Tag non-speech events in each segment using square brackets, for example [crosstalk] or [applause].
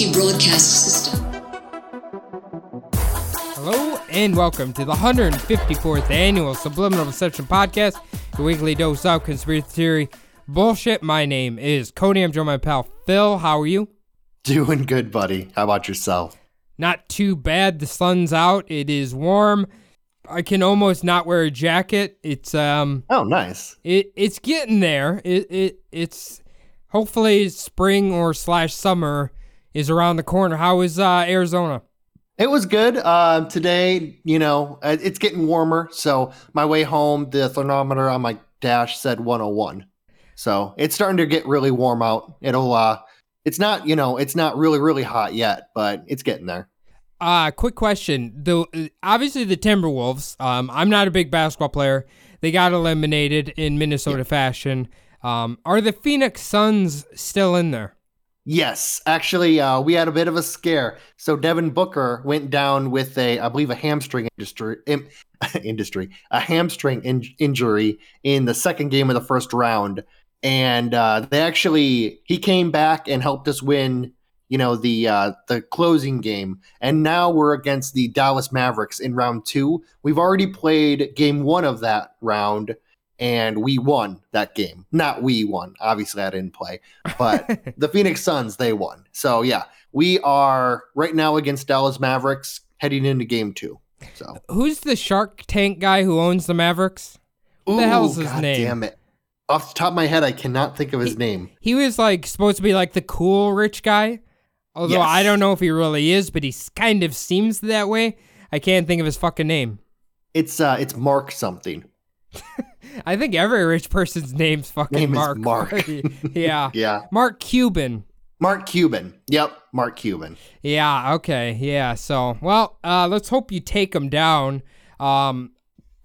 Emergency broadcast system. Hello and welcome to the 154th annual Subliminal Deception Podcast, your weekly dose of conspiracy theory bullshit. My name is Cody. I'm joined by my pal Phil. How are you? Doing good, buddy. How about yourself? Not too bad. The sun's out. It is warm. I can almost not wear a jacket. It's um Oh, nice. it it's getting there. It it it's hopefully spring or slash summer is around the corner. How is uh Arizona? It was good. Uh, today, you know, uh, it's getting warmer. So my way home, the thermometer on my dash said 101. So it's starting to get really warm out. It'll, uh, it's not, you know, it's not really, really hot yet, but it's getting there. Uh, quick question. The obviously the Timberwolves. Um, I'm not a big basketball player. They got eliminated in Minnesota fashion. Um, are the Phoenix Suns still in there? Yes, actually, uh, we had a bit of a scare. So Devin Booker went down with a, I believe, a hamstring industry, im, [laughs] industry, a hamstring in, injury in the second game of the first round, and uh, they actually he came back and helped us win. You know the uh, the closing game, and now we're against the Dallas Mavericks in round two. We've already played game one of that round, and we won that game. Not we won. Obviously, I didn't play, but [laughs] the Phoenix Suns they won. So yeah, we are right now against Dallas Mavericks heading into game two. So Who's the Shark Tank guy who owns the Mavericks? What the hell's his God name? Damn it! Off the top of my head, I cannot think of his name. He was like supposed to be like the cool rich guy. Although Yes. I don't know if he really is, but he kind of seems that way. I can't think of his fucking name. It's uh, it's Mark something. I think every rich person's name's fucking Name Mark. Mark. [laughs] yeah. [laughs] Yeah, Mark Cuban. Mark Cuban. Yep, Mark Cuban. Yeah, okay. Yeah. So, well, uh let's hope you take him down. Um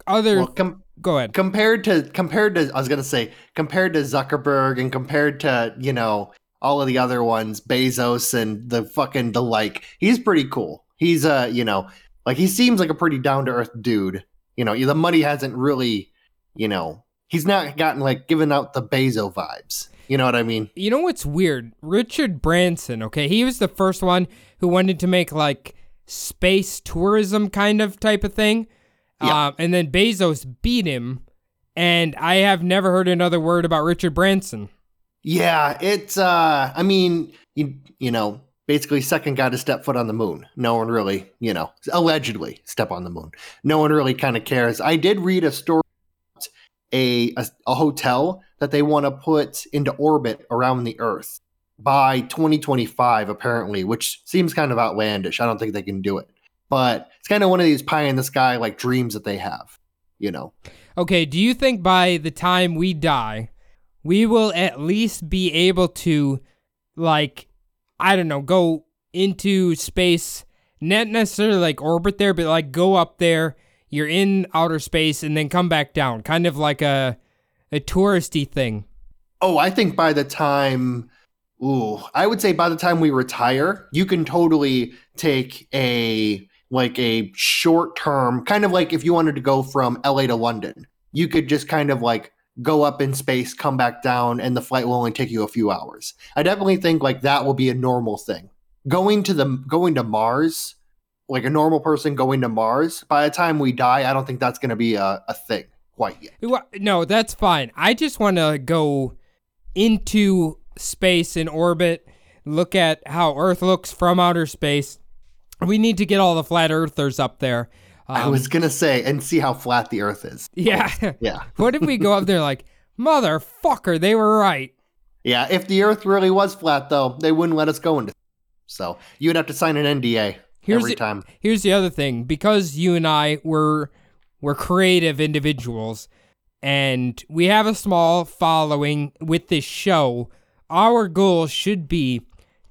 other Well, com- go ahead. compared to compared to I was gonna say compared to Zuckerberg and compared to you know all of the other ones, Bezos and the fucking the like, he's pretty cool. He's uh you know like he seems like a pretty down to earth dude. You know, the money hasn't really, you know, he's not gotten like given out the Bezo vibes. You know what I mean? You know what's weird? Richard Branson, okay? He was the first one who wanted to make like space tourism kind of type of thing. Yeah. Uh, and then Bezos beat him. And I have never heard another word about Richard Branson. Yeah, it's uh I mean, you you know, basically second guy to step foot on the moon. No one really, you know, allegedly step on the moon. No one really kind of cares. I did read a story a a, a hotel that they want to put into orbit around the earth by 2025 apparently, which seems kind of outlandish. I don't think they can do it. But it's kind of one of these pie in the sky like dreams that they have, you know. Okay, do you think by the time we die, we will at least be able to, like, I don't know, go into space, not necessarily like orbit there, but like go up there, you're in outer space, and then come back down, kind of like a, a touristy thing. Oh, I think by the time, ooh, I would say by the time we retire, you can totally take a like a short term, kind of like if you wanted to go from LA to London, you could just kind of like go up in space, come back down, and the flight will only take you a few hours. I definitely think like that will be a normal thing. Going to the going to Mars, like a normal person going to Mars, by the time we die, I don't think that's going to be a, a thing quite yet. No, that's fine. I just want to go into space in orbit, look at how Earth looks from outer space. We need to get all the flat earthers up there. I Um, was gonna say, and see how flat the Earth is. yeah. [laughs] Yeah. [laughs] what if we go up there like, motherfucker, they were right? Yeah, if the Earth really was flat, though, they wouldn't let us go into. So you'd have to sign an NDA Here's every the- time. Here's the other thing, because you and I were we're creative individuals and we have a small following with this show, our goal should be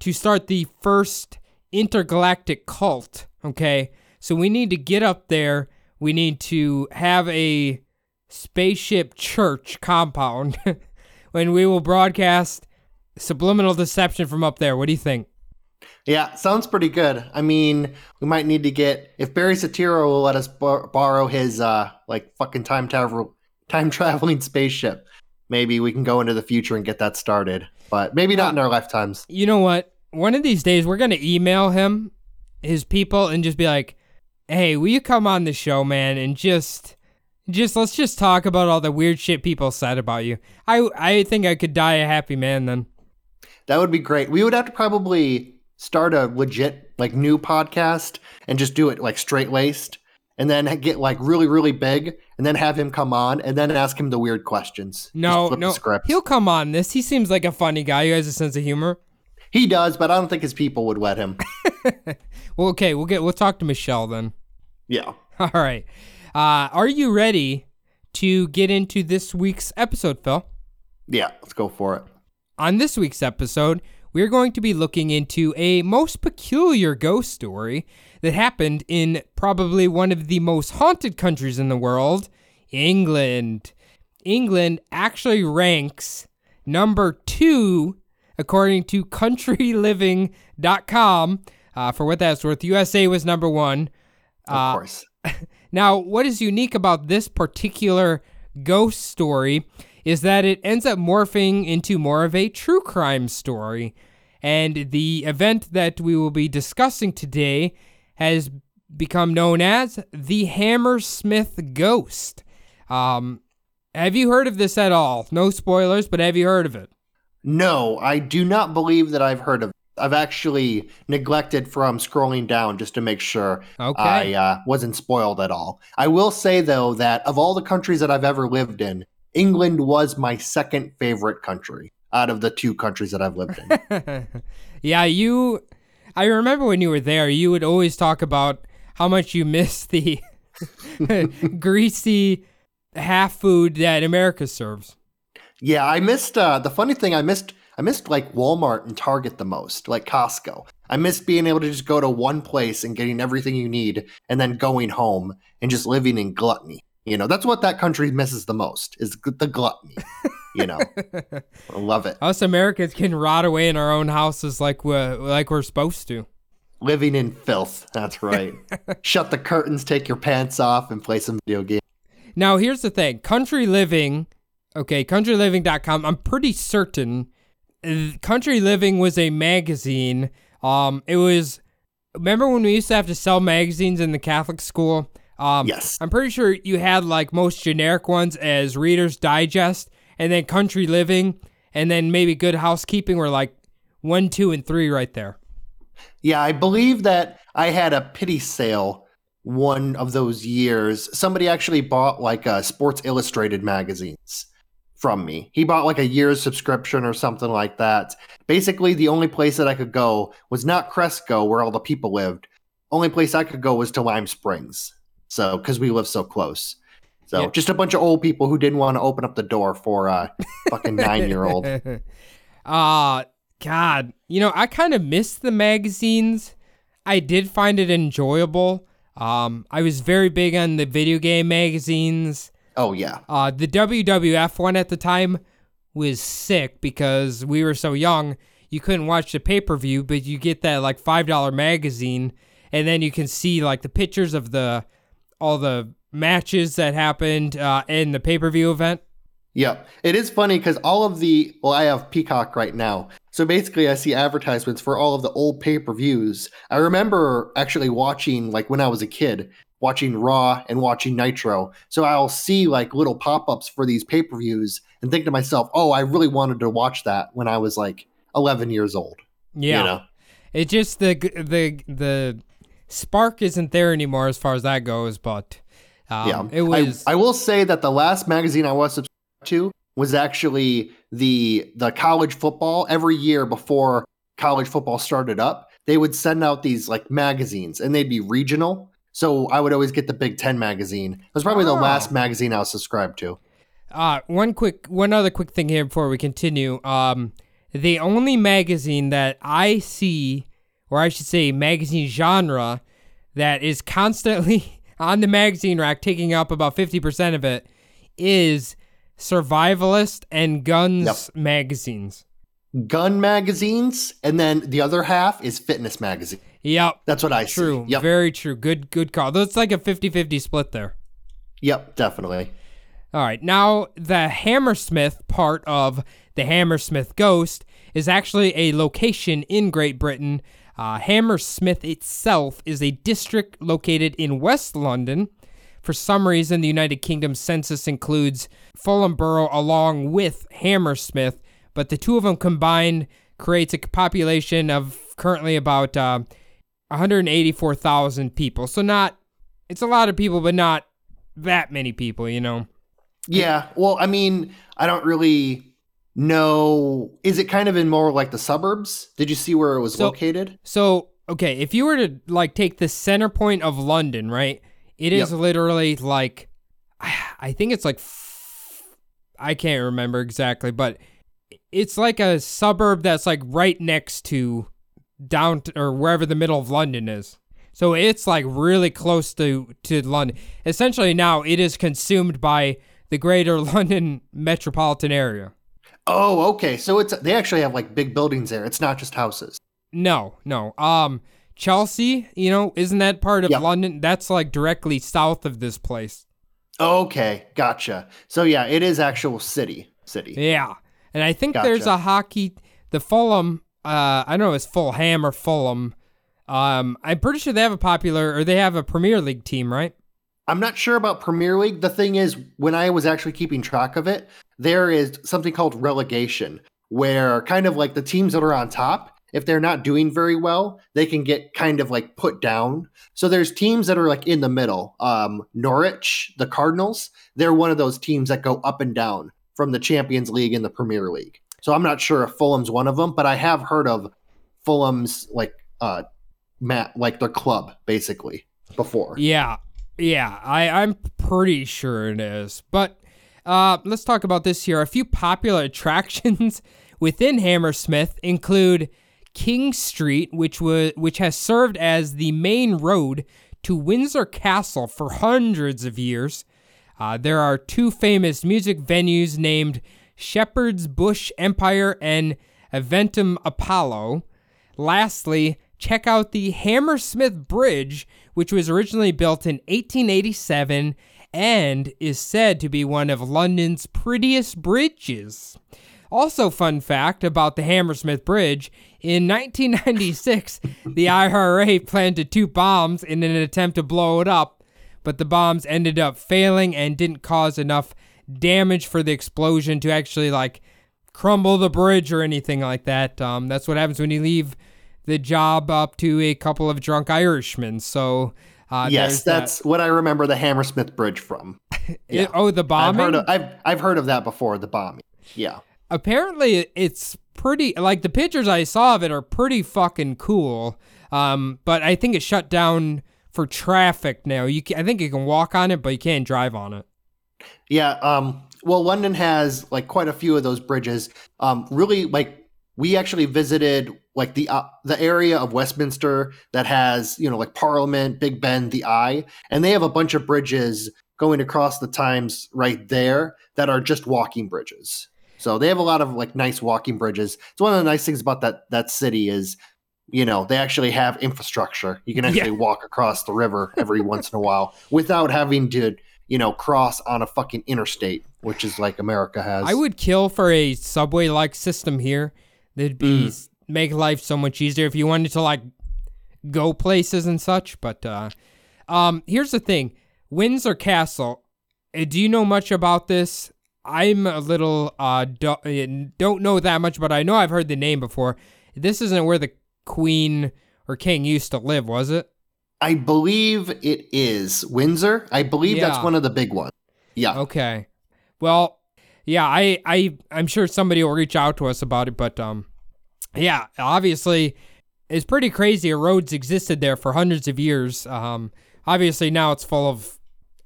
to start the first intergalactic cult. Okay, so we need to get up there. We need to have a spaceship church compound, [laughs] and we will broadcast subliminal deception from up there. What do you think? Yeah, sounds pretty good. I mean, we might need to get if Barry Soetoro will let us bar- borrow his uh like fucking time travel time traveling [laughs] spaceship. Maybe we can go into the future and get that started. But maybe not in our lifetimes. You know what? One of these days, we're gonna email him, his people, and just be like, "Hey, will you come on the show, man, and just." Just let's just talk about all the weird shit people said about you. I I think I could die a happy man then. That would be great. We would have to probably start a legit like new podcast and just do it like straight laced and then get like really really big and then have him come on and then ask him the weird questions. No, no, script. he'll come on this. He seems like a funny guy. You guys a sense of humor. He does, but I don't think his people would let him. [laughs] Well, okay, we'll get we'll talk to Michelle then. yeah. [laughs] All right. Uh, are you ready to get into this week's episode, Phil? Yeah, let's go for it. On this week's episode, we're going to be looking into a most peculiar ghost story that happened in probably one of the most haunted countries in the world, England. England actually ranks number two, according to countryliving.com. Uh, for what that's worth, USA was number one. Of Uh, course. [laughs] Now, what is unique about this particular ghost story is that it ends up morphing into more of a true crime story. And the event that we will be discussing today has become known as the Hammersmith Ghost. Um, have you heard of this at all? No spoilers, but have you heard of it? No, I do not believe that I've heard of it. I've actually neglected from scrolling down just to make sure Okay. I uh, wasn't spoiled at all. I will say though that of all the countries that I've ever lived in, England was my second favorite country out of the two countries that I've lived in. [laughs] yeah, you. I remember when you were there, you would always talk about how much you miss the [laughs] greasy half food that America serves. yeah, I missed uh, the funny thing. I missed I missed like Walmart and Target the most, like Costco. I missed being able to just go to one place and getting everything you need, and then going home and just living in gluttony. You know, that's what that country misses the most is the gluttony. You know, [laughs] I love it. Us Americans can rot away in our own houses like we're like we're supposed to. Living in filth. That's right. [laughs] Shut the curtains, take your pants off, and play some video games. Now, here's the thing Country Living, okay, countryliving.com, I'm pretty certain Country Living was a magazine. Um, it was, remember when we used to have to sell magazines in the Catholic school? Um, Yes. I'm pretty sure you had like most generic ones as Reader's Digest, and then Country Living, and then maybe Good Housekeeping were like one, two, and three right there. Yeah, I believe that I had a pity sale one of those years. Somebody actually bought like uh, Sports Illustrated magazines from me. He bought like a year's subscription or something like that. Basically, the only place that I could go was not Cresco, where all the people lived. Only place I could go was to Lime Springs. So, because we live so close. So, Yeah. just a bunch of old people who didn't want to open up the door for a fucking nine year old. [laughs] Ah, God. You know, I kind of miss the magazines. I did find it enjoyable. Um, I was very big on the video game magazines. Oh, yeah. Uh, the WWF one at the time was sick because we were so young. You couldn't watch the pay per view, but you get that like five dollar magazine, and then you can see like the pictures of the all the matches that happened uh, in the pay per view event. Yep. It is funny because all of the, well, I have Peacock right now. So basically, I see advertisements for all of the old pay per views. I remember actually watching, like when I was a kid, watching Raw and watching Nitro. So I'll see like little pop ups for these pay per views and think to myself, oh, I really wanted to watch that when I was like 11 years old. Yeah. You know? It just the the the spark isn't there anymore as far as that goes. But um, yeah. it was I, I will say that the last magazine I was subscribed to was actually the the college football every year before college football started up. They would send out these like magazines and they'd be regional. So I would always get the Big Ten magazine. It was probably the Oh. last magazine I was subscribed to. uh one quick one other quick thing here before we continue. Um, the only magazine that I see, or I should say, magazine genre that is constantly [laughs] on the magazine rack, taking up about 50% of it, is survivalist and guns Yep. magazines. Gun magazines, and then the other half is fitness magazine. Yep. That's what I True. see. Yep. Very true. Good good call. That's like a 50-50 split there. yep, definitely. All right. Now, the Hammersmith part of the Hammersmith Ghost is actually a location in Great Britain. Uh, Hammersmith itself is a district located in West London. For some reason, the United Kingdom census includes Fulham Borough along with Hammersmith, but the two of them combined creates a population of currently about uh, 184,000 people. So, not, it's a lot of people, but not that many people, you know? Yeah. Well, I mean, I don't really know. Is it kind of in more like the suburbs? Did you see where it was So- located? So, okay, if you were to like take the center point of London, right? It is Yep. literally like I think it's like I can't remember exactly, but it's like a suburb that's like right next to down or wherever the middle of London is. So it's like really close to to London. Essentially now it is consumed by the greater [laughs] London metropolitan area. Oh, okay. So it's they actually have like big buildings there. It's not just houses. No, no. Um, Chelsea, you know, isn't that part of Yeah. London? That's like directly south of this place. Okay, gotcha. So yeah, it is actual city. City. Yeah, and I think there's a hockey. The Fulham, uh, I don't know, if it's Fulham or Fulham. Um, I'm pretty sure they have a popular or they have a Premier League team, right? I'm not sure about Premier League. The thing is, when I was actually keeping track of it, there is something called relegation, where kind of like the teams that are on top, if they're not doing very well, they can get kind of like put down. So there's teams that are like in the middle. Um, Norwich, the Cardinals, they're one of those teams that go up and down from the Champions League and the Premier League. So I'm not sure if Fulham's one of them, but I have heard of Fulham's like uh, mat like their club basically before. Yeah, yeah. I I'm pretty sure it is. But uh, let's talk about this here. A few popular [laughs] attractions within Hammersmith include King Street, which was which has served as the main road to Windsor Castle for hundreds of years. Uh, there are two famous music venues named Shepherd's Bush Empire and Eventim Apollo. Lastly, check out the Hammersmith Bridge, which was originally built in 1887 and is said to be one of London's prettiest bridges. Also, fun fact about the Hammersmith Bridge in 1996, [laughs] the IRA planted two bombs in an attempt to blow it up, but the bombs ended up failing and didn't cause enough damage for the explosion to actually like crumble the bridge or anything like that. Um, that's what happens when you leave the job up to a couple of drunk Irishmen. So, uh, yes, there's that. that's what I remember the Hammersmith Bridge from. [laughs] It- oh, the I've bombing. heard of I've I've heard of that before. The bombing. Yeah. apparently it's pretty like the pictures I saw of it are pretty fucking cool. Um, but I think it's shut down for traffic now. You can, I think you can walk on it, but you can't drive on it. Yeah. Um. Well, London has like quite a few of those bridges. Um. Really, like we actually visited like the uh, the area of Westminster that has you know like Parliament, Big Ben, the Eye, and they have a bunch of bridges going across the Thames right there that are just walking bridges. So they have a lot of like nice walking bridges. It's one of the nice things about that that city is, you know, they actually have infrastructure. You can actually walk across the river every once in a while without having to, you know, cross on a fucking interstate, which is like America has. I would kill for a subway like system here. That'd be make life so much easier if you wanted to like go places and such. But uh, um, here's the thing: Windsor Castle. uh, Do you know much about this? I'm a little uh do- uh, don't know that much, but I know I've heard the name before. This isn't where the queen or king used to live, was it? I believe it is Windsor. I believe Yeah. that's one of the big ones. Yeah. Okay. Well, yeah, I I I'm sure somebody will reach out to us about it, but um yeah, obviously it's pretty crazy. A roads existed there for hundreds of years. Um obviously now it's full of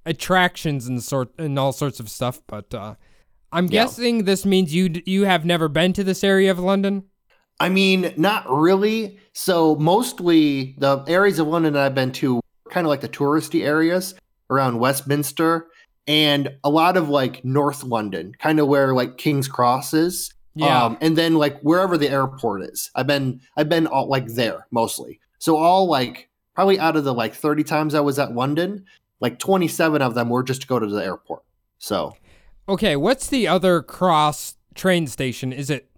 attractions and sort and all sorts of stuff, but uh I'm Yeah. guessing this means you you have never been to this area of London. I mean, not really. So mostly the areas of London that I've been to, kind of like the touristy areas around Westminster, and a lot of like North London, kind of where like King's Cross is. Yeah. Um, and then like wherever the airport is, I've been I've been all like there mostly. So all like probably out of the like 30 times I was at London, like 27 of them were just to go to the airport. So Okay, what's the other cross train station? Is it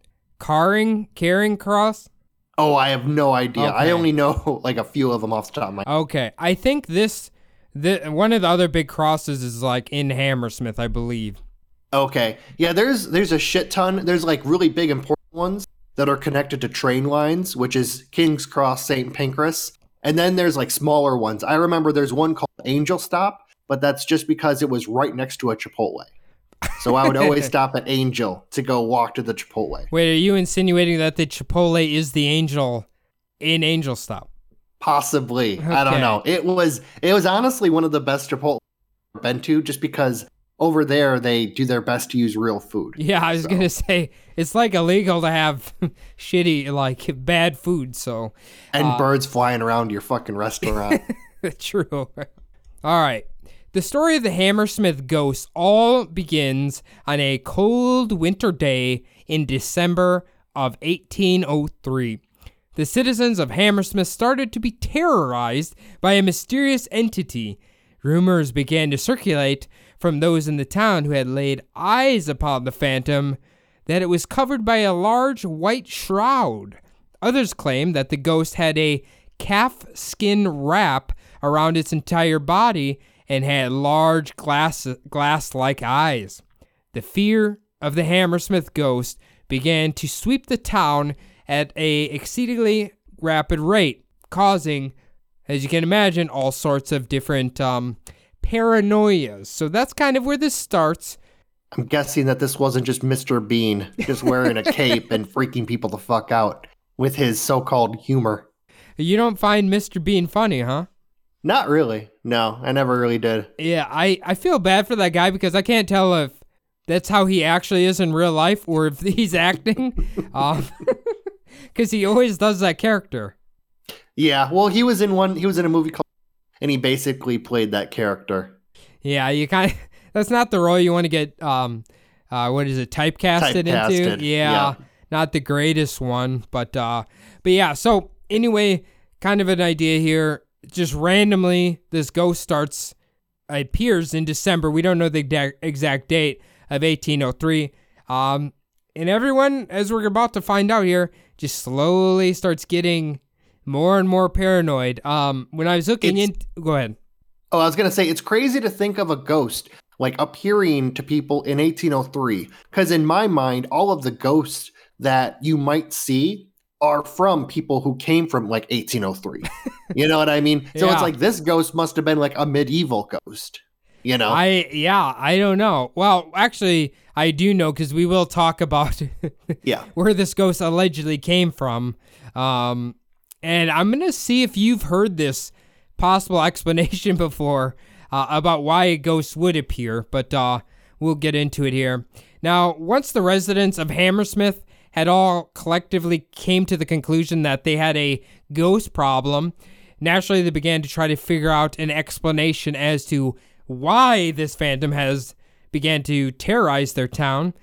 Carring, Caring Cross? oh, I have no idea. I only know [laughs] like a few of them off the top of my Okay, I think this the one of the other big crosses is like in Hammersmith, I believe. Okay. Yeah, there's there's a shit ton. There's like really big important ones that are connected to train lines, which is King's Cross, St. Pancras. And then there's like smaller ones. I remember there's one called Angel Stop, but that's just because it was right next to a Chipotle. So I would always [laughs] stop at Angel to go walk to the Chipotle. Wait, are you insinuating that the Chipotle is the angel in Angel Stop? Possibly. I don't know. It was it was honestly one of the best Chipotle I've been to just because over there they do their best to use real food. Yeah, I was So- gonna [laughs] say it's like illegal to have [laughs] shitty, like bad food. So And Uh, birds flying around your fucking restaurant. [laughs] True. All right. The story of the Hammersmith ghost all begins on a cold winter day in December of 1803. The citizens of Hammersmith started to be terrorized by a mysterious entity. Rumors began to circulate from those in the town who had laid eyes upon the phantom that it was covered by a large white shroud. Others claimed that the ghost had a calf skin wrap around its entire body and had large glass glass-like eyes. The fear of the Hammersmith ghost began to sweep the town at a exceedingly rapid rate, causing, as you can imagine, all sorts of different um, paranoias. So that's kind of where this starts. I'm guessing that this wasn't just Mr. Bean just wearing a cape and freaking people the fuck out with his so-called humor. You don't find Mr. Bean funny, huh? Not really. No, I never really did. Yeah, I, I feel bad for that guy because I can't tell if that's how he actually is in real life or if he's acting. [laughs] um, because he always does that character. Yeah, well, he was in one. He was in a movie called, and he basically played that character. Yeah, you kind of, [laughs] that's not the role you want to get, um, uh, what is it, typecasted, into? Yeah, yeah. not the greatest one, but, uh, but yeah, so anyway, kind of an idea here. Just randomly, this ghost starts, appears in December. We don't know the exact date of 1803. Um, and everyone, as we're about to find out here, just slowly starts getting more and more paranoid. Um, when I was looking It's- in, go ahead. Oh, I was gonna say it's crazy to think of a ghost like appearing to people in 1803, because in my mind, all of the ghosts that you might see are from people who came from like 1803. [laughs] you know what I mean? So Yeah. it's like this ghost must have been like a medieval ghost. You know? I yeah, I don't know. Well, actually, I do know because we will talk about [laughs] yeah. where this ghost allegedly came from. Um, and I'm gonna see if you've heard this possible [laughs] explanation before uh, about why a ghost would appear, but uh, we'll get into it here. Now, once the residents of Hammersmith had all collectively came to the conclusion that they had a ghost problem, naturally they began to try to figure out an explanation as to why this phantom has began to terrorize their town.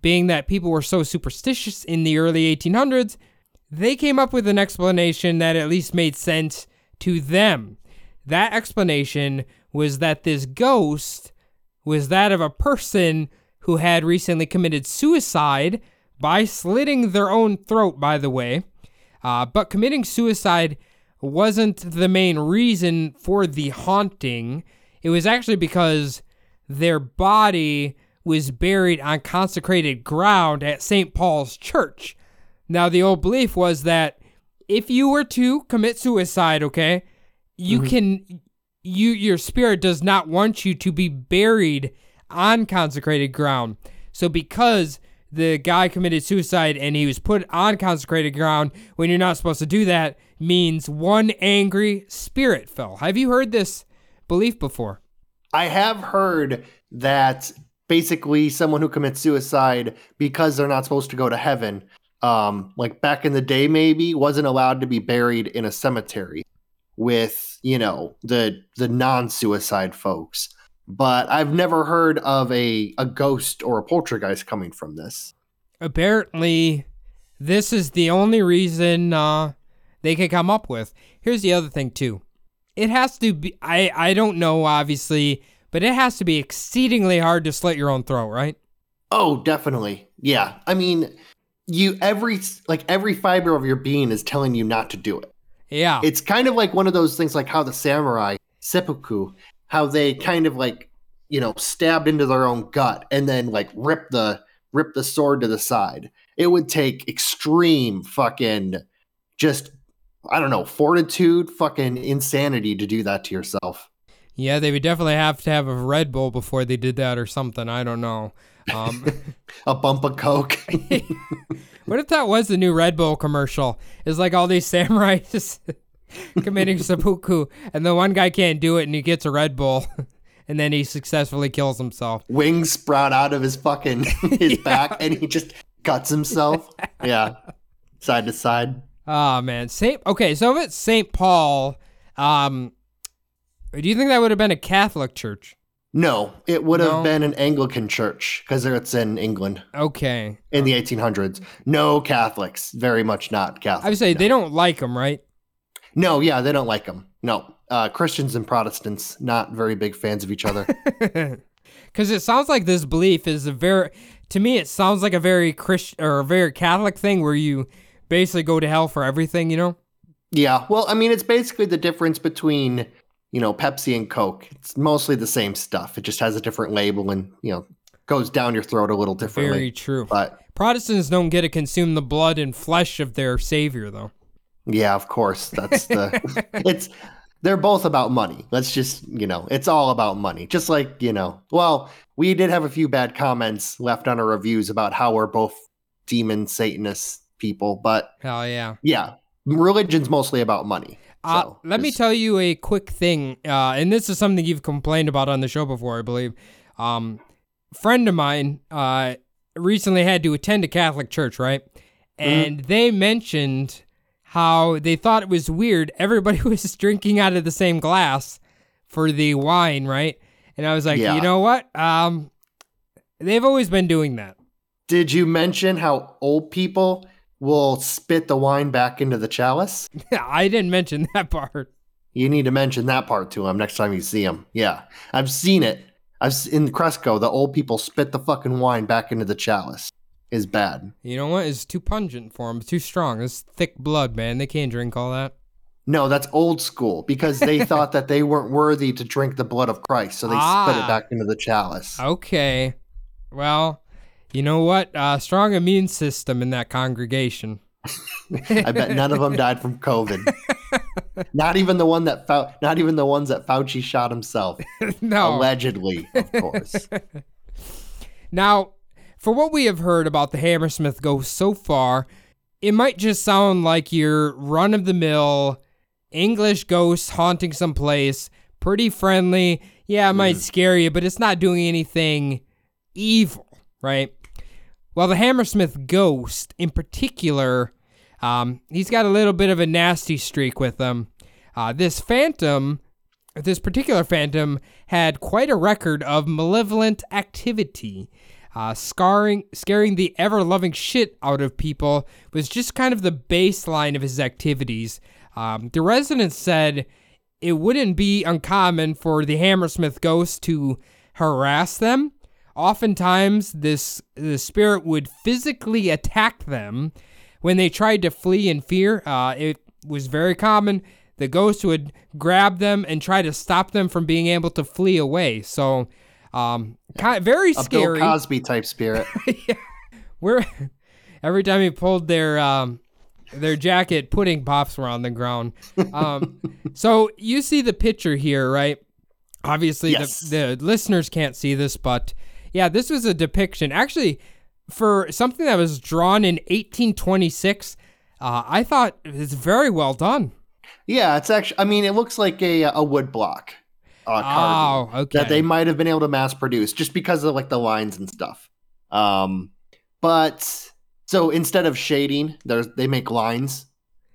Being that people were so superstitious in the early 1800s, they came up with an explanation that at least made sense to them. That explanation was that this ghost was that of a person who had recently committed suicide by slitting their own throat, by the way. Uh, but committing suicide wasn't the main reason for the haunting. It was actually because their body was buried on consecrated ground at St. Paul's Church. Now, the old belief was that if you were to commit suicide, okay, you mm-hmm. can you your spirit does not want you to be buried on consecrated ground. So because the guy committed suicide and he was put on consecrated ground when you're not supposed to do that means one angry spirit fell. Have you heard this belief before? I have heard that basically someone who commits suicide because they're not supposed to go to heaven. Um, like back in the day, maybe wasn't allowed to be buried in a cemetery with you know the the non-suicide folks. But I've never heard of a a ghost or a poltergeist coming from this. Apparently, this is the only reason uh, they can come up with. Here's the other thing too. It has to be. I I don't know obviously, but it has to be exceedingly hard to slit your own throat, right? Oh, definitely. Yeah. I mean, you every like every fiber of your being is telling you not to do it. Yeah. It's kind of like one of those things like how the samurai seppuku, how they kind of like, you know, stabbed into their own gut and then like rip the rip the sword to the side. It would take extreme fucking just I don't know, fortitude, fucking insanity to do that to yourself. Yeah, they would definitely have to have a Red Bull before they did that or something. I don't know. Um, [laughs] a bump of coke. [laughs] [laughs] what if that was the new Red Bull commercial? It's like all these samurais committing seppuku, and the one guy can't do it, and he gets a Red Bull, and then he successfully kills himself. Wings sprout out of his fucking his yeah. back, and he just cuts himself. yeah, side to side. Oh man, Saint. Okay, so if it's Saint Paul, um, do you think that would have been a Catholic church? No, it would have no? been an Anglican church because it's in England. Okay. In the 1800s, no Catholics. Very much not Catholic. I would say no. they don't like them, right? No, yeah, they don't like them. No, uh, Christians and Protestants not very big fans of each other. [laughs] Because it sounds like this belief is a very, to me, it sounds like a very Christian or a very Catholic thing where you basically go to hell for everything, you know? Yeah. Well, I mean, it's basically the difference between, you know, Pepsi and Coke. It's mostly the same stuff. It just has a different label and, you know, goes down your throat a little differently. Very true. But Protestants don't get to consume the blood and flesh of their savior though. Yeah, of course. That's the [laughs] it's they're both about money. Let's just, you know, it's all about money. Just like, you know, well, we did have a few bad comments left on our reviews about how we're both demon Satanists people, but hell yeah, yeah, religion's mostly about money. Uh, let me tell you a quick thing, uh, and this is something you've complained about on the show before, I believe. Um, friend of mine uh, recently had to attend a Catholic church, right? Mm-hmm. And mm-hmm. they mentioned how they thought it was weird. Everybody [laughs] was drinking out of the same glass for the wine, right? And I was like, yeah. you know what? Um, they've always been doing that. Did you mention how old people will spit the wine back into the chalice. Yeah, [laughs] I didn't mention that part. You need to mention that part to him next time you see him. Yeah, I've seen it. I've in Cresco. The old people spit the fucking wine back into the chalice. Is bad. You know what? It's too pungent for them. too strong. It's thick blood, man. They can't drink all that. No, that's old school because they [laughs] thought that they weren't worthy to drink the blood of Christ, so they ah, spit it ah. back into the chalice. Okay. Well, you know what? Uh, strong immune system in that congregation. I bet none of them died from COVID. [laughs] not even the one that Fau- not even the ones that Fauci shot himself. [laughs] no, allegedly, of [laughs] course. now, for what we have heard about the Hammersmith ghost so far, it might just sound like your run of the mill English ghost haunting some place, pretty friendly. Yeah, it might mm. scare you, but it's not doing anything evil, right? Well, the Hammersmith ghost, in particular, um, he's got a little bit of a nasty streak with him. Uh, this phantom, this particular phantom, had quite a record of malevolent activity. Uh, scarring, scaring the ever loving shit out of people was just kind of the baseline of his activities. Um, the residents said it wouldn't be uncommon for the Hammersmith ghost to harass them Oftentimes, this the spirit would physically attack them when they tried to flee in fear. Uh, it was very common. The ghost would grab them and try to stop them from being able to flee away. So, um, very a scary. Bill Cosby type spirit. [laughs] yeah, we're every time he pulled their um, their jacket, pudding pops were on the ground. Um, [laughs] so you see the picture here, right? Obviously, yes. the, the listeners can't see this, but yeah, this was a depiction. Actually, for something that was drawn in 1826, uh, I thought it's very well done. Yeah, it's actually. I mean, it looks like a a wood block. uh, Oh, okay. that they might have been able to mass produce just because of like the lines and stuff. Um, but so instead of shading, there's they make lines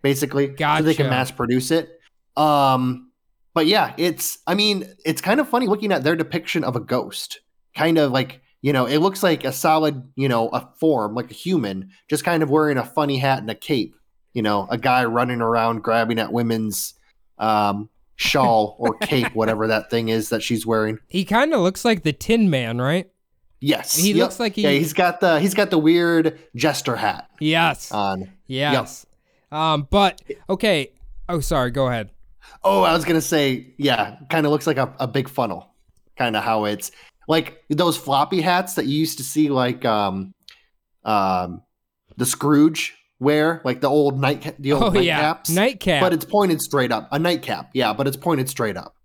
basically so they can mass produce it. Um, but yeah, it's I mean it's kind of funny looking at their depiction of a ghost, kind of like you know it looks like a solid you know a form like a human, just kind of wearing a funny hat and a cape. You know, a guy running around grabbing at women's um, shawl or [laughs] cape, whatever that thing is that she's wearing. he kind of looks like the Tin Man, right? Yes, He Yep. looks like he- Yeah, he's got the he's got the weird jester hat Yes. on. yes. Um, but okay. Oh, sorry. Go ahead. Oh, I was gonna say, yeah, kind of looks like a, a big funnel. Kind of how it's like those floppy hats that you used to see, like um, um, the Scrooge wear, like the old night, the old Oh yeah, nightcaps. nightcap. But it's pointed straight up. A nightcap, yeah, but it's pointed straight up.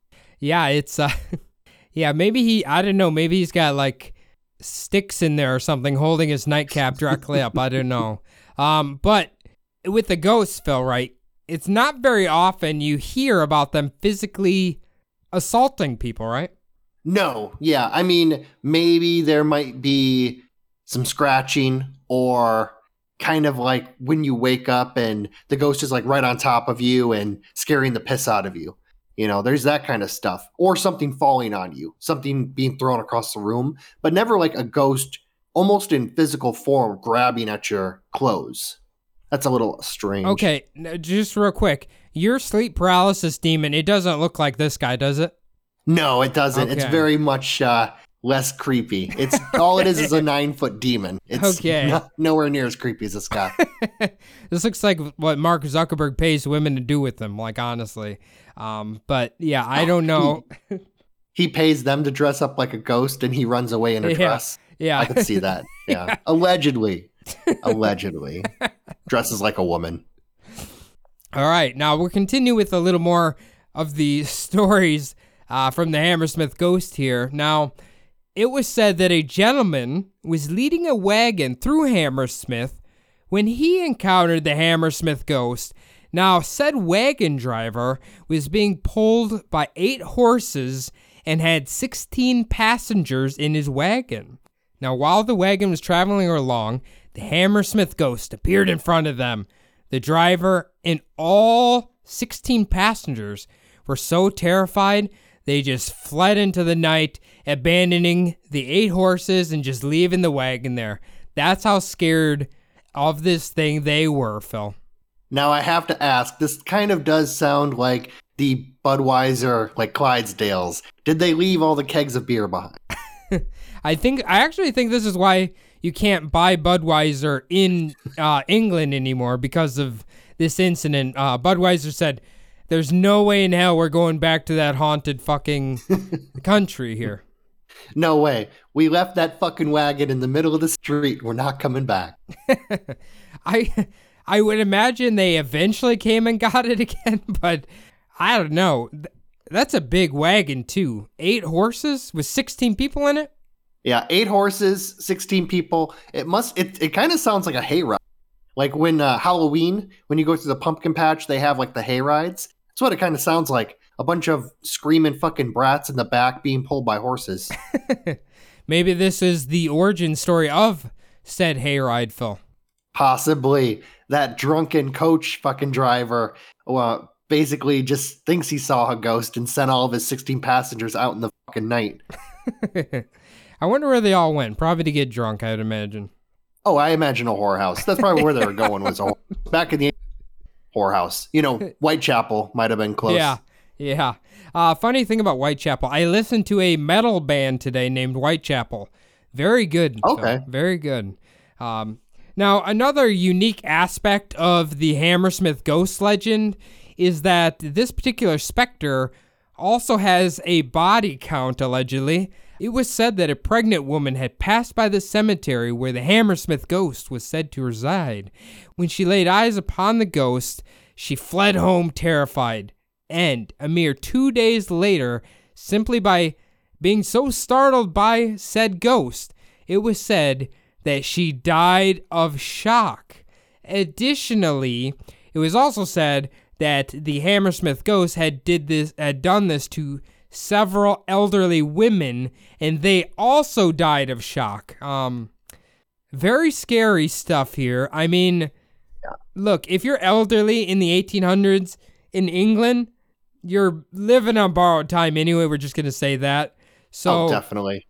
Yeah, it's uh [laughs] Yeah, maybe he I don't know, maybe he's got like sticks in there or something holding his nightcap directly up. I don't know. [laughs] Um but with the ghosts, Phil, right? It's not very often you hear about them physically assaulting people, right? No, yeah. I mean, maybe there might be some scratching or kind of like when you wake up and the ghost is like right on top of you and scaring the piss out of you. You know, there's that kind of stuff. Or something falling on you, something being thrown across the room, but never like a ghost almost in physical form grabbing at your clothes. That's a little strange. Okay, just real quick. Your sleep paralysis demon, it doesn't look like this guy, does it? No, it doesn't. It's very much uh, less creepy. It's [laughs] all it is is a nine foot demon. It's Okay. no- nowhere near as creepy as this [laughs] guy. this looks like what Mark Zuckerberg pays women to do with them, like honestly. Um, but yeah, I don't know. he pays them to dress up like a ghost and he runs away in a Yeah. dress. Yeah. I could see that. [laughs] Yeah. Allegedly. Allegedly. Dresses like a woman. All right, now we'll continue with a little more of the stories uh, from the Hammersmith ghost here. Now, it was said that a gentleman was leading a wagon through Hammersmith when he encountered the Hammersmith ghost. Now, said wagon driver was being pulled by eight horses and had 16 passengers in his wagon. Now, while the wagon was traveling along, the Hammersmith ghost appeared in front of them. The driver and all 16 passengers were so terrified they just fled into the night, abandoning the eight horses and just leaving the wagon there. That's how scared of this thing they were, Phil. Now I have to ask, this kind of does sound like the Budweiser, like Clydesdales. Did they leave all the kegs of beer behind? [laughs] [laughs] I think I actually think this is why you can't buy Budweiser in uh, England anymore because of this incident. Uh, Budweiser said, "There's no way in hell we're going back to that haunted fucking [laughs] country here." No way. We left that fucking wagon in the middle of the street. We're not coming back. [laughs] I I would imagine they eventually came and got it [laughs] again, but I don't know. That's a big wagon too. Eight horses with 16 people in it. Yeah, eight horses, 16 people. It must, it, it kind of sounds like a hayride. Like when uh, Halloween, when you go to the pumpkin patch, they have like the hay rides. That's what it kind of sounds like. A bunch of screaming fucking brats in the back being pulled by horses. [laughs] Maybe this is the origin story of said hayride, Phil. Possibly that drunken coach fucking driver well, basically just thinks he saw a ghost and sent all of his 16 passengers out in the fucking night. [laughs] I wonder where they all went. Probably to get drunk, I'd imagine. Oh, I imagine a whorehouse. That's probably where they were [laughs] going was a whore- back in the whorehouse. You know, [laughs] Whitechapel might have been close. Yeah, yeah. Uh, funny thing about Whitechapel, I listened to a metal band today named Whitechapel. Very good. Okay. very good. Um, now, another unique aspect of the Hammersmith ghost legend is that this particular specter also has a body count, allegedly. It was said that a pregnant woman had passed by the cemetery where the Hammersmith ghost was said to reside. When she laid eyes upon the ghost, she fled home terrified. And a mere two days later, simply by being so startled by said ghost, it was said that she died of shock. Additionally, it was also said that the Hammersmith ghost had did this had done this to several elderly women, and they also died of shock. Um, very scary stuff here. I mean, look, if you're elderly in the 1800s in England, you're living on borrowed time anyway. We're just gonna say that. So, oh, definitely.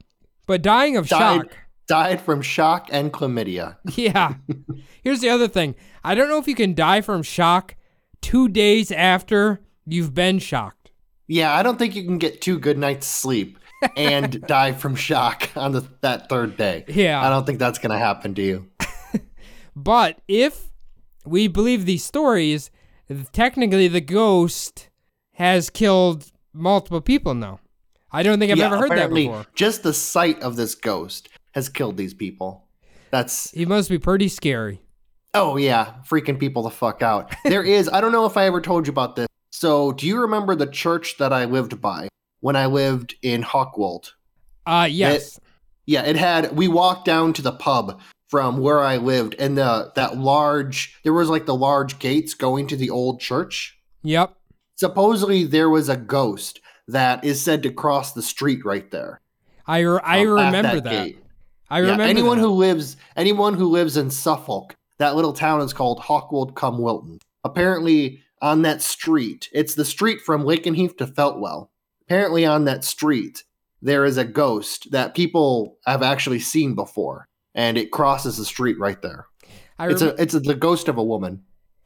but dying of Died, shock. died from shock and chlamydia. [laughs] [laughs] Yeah. Here's the other thing. I don't know if you can die from shock two days after you've been shocked. Yeah, I don't think you can get two good nights sleep and [laughs] die from shock on the, that third day. Yeah. I don't think that's going to happen to you. [laughs] But if we believe these stories, technically the ghost has killed multiple people now. I don't think I've Yeah, ever heard that before. Just the sight of this ghost has killed these people. That's He must be pretty scary. oh yeah, freaking people the fuck out. There [laughs] is I don't know if I ever told you about this. So, do you remember the church that I lived by when I lived in Hockwold? Uh yes. Yeah, it had. We walked down to the pub from where I lived, and the that large there was like the large gates going to the old church. Yep. Supposedly, there was a ghost that is said to cross the street right there. I re- I um, remember that. gate. I Yeah, remember anyone that. who lives anyone who lives in Suffolk, that little town is called Hockwold cum Wilton. Apparently, on that street, it's the street from Lakenheath to Feltwell. Apparently, on that street, there is a ghost that people have actually seen before, and it crosses the street right there. I, It's a it's a, the ghost of a woman.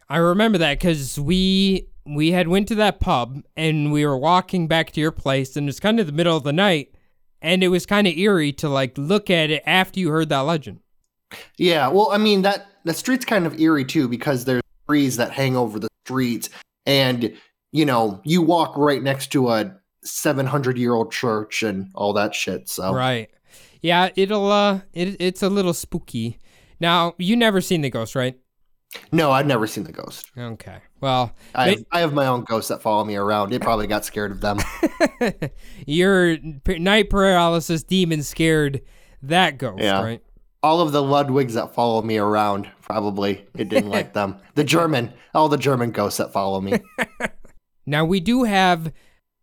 I remember that because we we had went to that pub and we were walking back to your place and it was kind of the middle of the night and it was kind of eerie to like look at it after you heard that legend. Yeah, well, I mean that the street's kind of eerie too because there's trees that hang over the streets, and you know you walk right next to a 700 year old church and all that shit. So Right. Yeah, it'll uh it, it's a little spooky. Now, you never seen the ghost, right? no, I've never seen the ghost. Okay. Well, I have, I have my own ghosts that follow me around. It probably got scared of them. [laughs] your night paralysis demon scared that ghost, Yeah. right? All of the Ludwigs that follow me around probably it didn't like them. [laughs] The German, all the German ghosts that follow me. [laughs] Now, we do have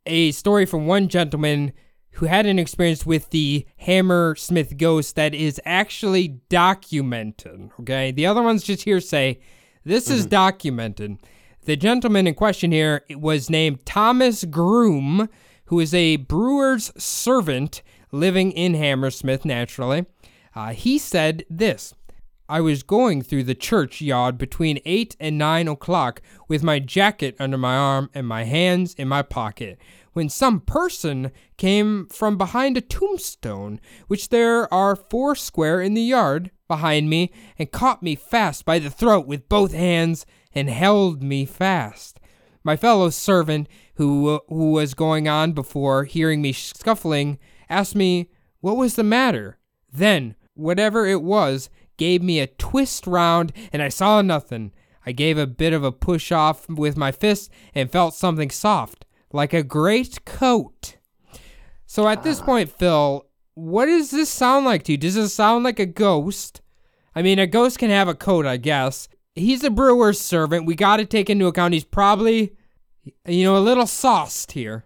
a story from one gentleman who had an experience with the Hammersmith ghost that is actually documented. Okay. The other one's just hearsay. This is mm-hmm. documented. The gentleman in question here was named Thomas Groom, who is a brewer's servant living in Hammersmith, naturally. Uh, he said this I was going through the churchyard between 8 and 9 o'clock with my jacket under my arm and my hands in my pocket when some person came from behind a tombstone, which there are four square in the yard behind me, and caught me fast by the throat with both hands and held me fast. My fellow servant, who, who was going on before hearing me scuffling, asked me what was the matter. Then, whatever it was, gave me a twist round, and I saw nothing. I gave a bit of a push off with my fist and felt something soft, like a great coat. So at this ah. point, Phil, what does this sound like to you? Does this sound like a ghost? I mean, a ghost can have a coat, I guess. He's a brewer's servant. We got to take into account he's probably, you know, a little sauced here.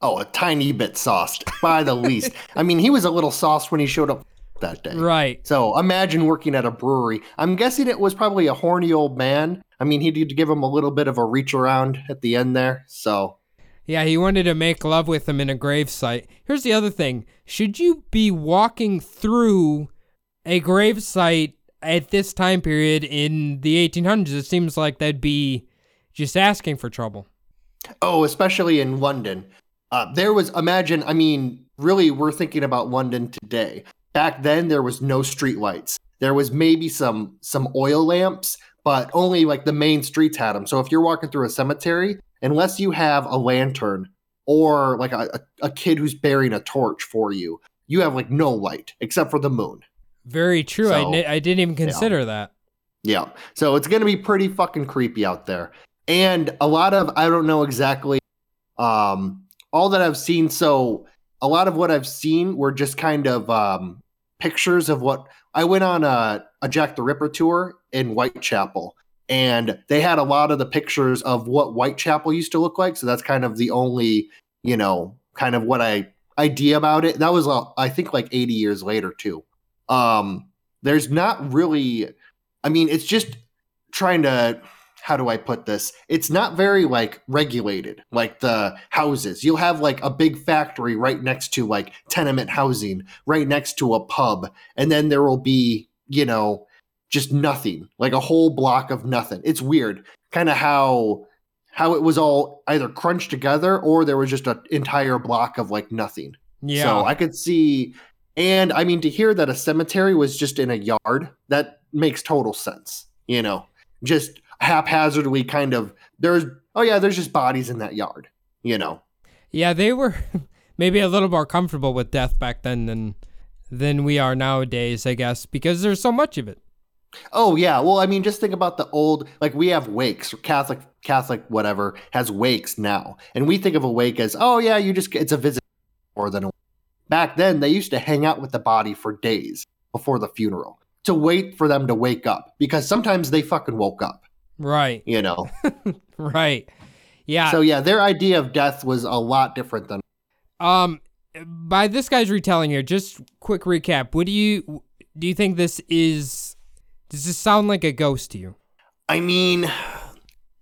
Oh, a tiny bit sauced by the least. I mean, he was a little sauced when he showed up that day. Right. So imagine working at a brewery. I'm guessing it was probably a horny old man. I mean, he did give him a little bit of a reach around at the end there. So Yeah, he wanted to make love with him in a gravesite. Here's the other thing. Should you be walking through a gravesite at this time period in the 1800s? It seems like that'd be just asking for trouble. Oh, especially in London. Uh, there was, imagine, I mean, really, we're thinking about London today. Back then, there was no streetlights. There was maybe some some oil lamps, but only like the main streets had them. So if you're walking through a cemetery, unless you have a lantern or like a, a, kid who's bearing a torch for you, you have like no light except for the moon. Very true. I So, ni- I didn't even consider that. Yeah. So it's going to be pretty fucking creepy out there. And a lot of, I don't know exactly, um, all that I've seen. So a lot of what I've seen were just kind of um, pictures of what I went on a, a Jack the Ripper tour in Whitechapel. And they had a lot of the pictures of what Whitechapel used to look like. So that's kind of the only, you know, kind of what I idea about it. That was uh, I think like 80 years later too. Um, there's not really. I mean, it's just trying to how do I put this? It's not very like regulated, like the houses. You'll have like a big factory right next to like tenement housing, right next to a pub, and then there will be, you know, just nothing, like a whole block of nothing. It's weird, kind of how how it was all either crunched together or there was just an entire block of like nothing. Yeah. So I could see, and I mean, to hear that a cemetery was just in a yard, that makes total sense. You know, just haphazardly kind of, there's, oh yeah, there's just bodies in that yard, you know. Yeah, they were [laughs] maybe a little more comfortable with death back then than than we are nowadays, I guess, because there's so much of it. Oh yeah, well I mean just think about the old like we have wakes. Catholic Catholic whatever has wakes now, and we think of a wake as oh yeah you just it's a visit more than a back then they used to hang out with the body for days before the funeral to wait for them to wake up because sometimes they fucking woke up Right. you know [laughs] Right. Yeah. so yeah their idea of death was a lot different than Um, by this guy's retelling here, just quick recap. What do you do? You think this is? Does this sound like a ghost to you? I mean,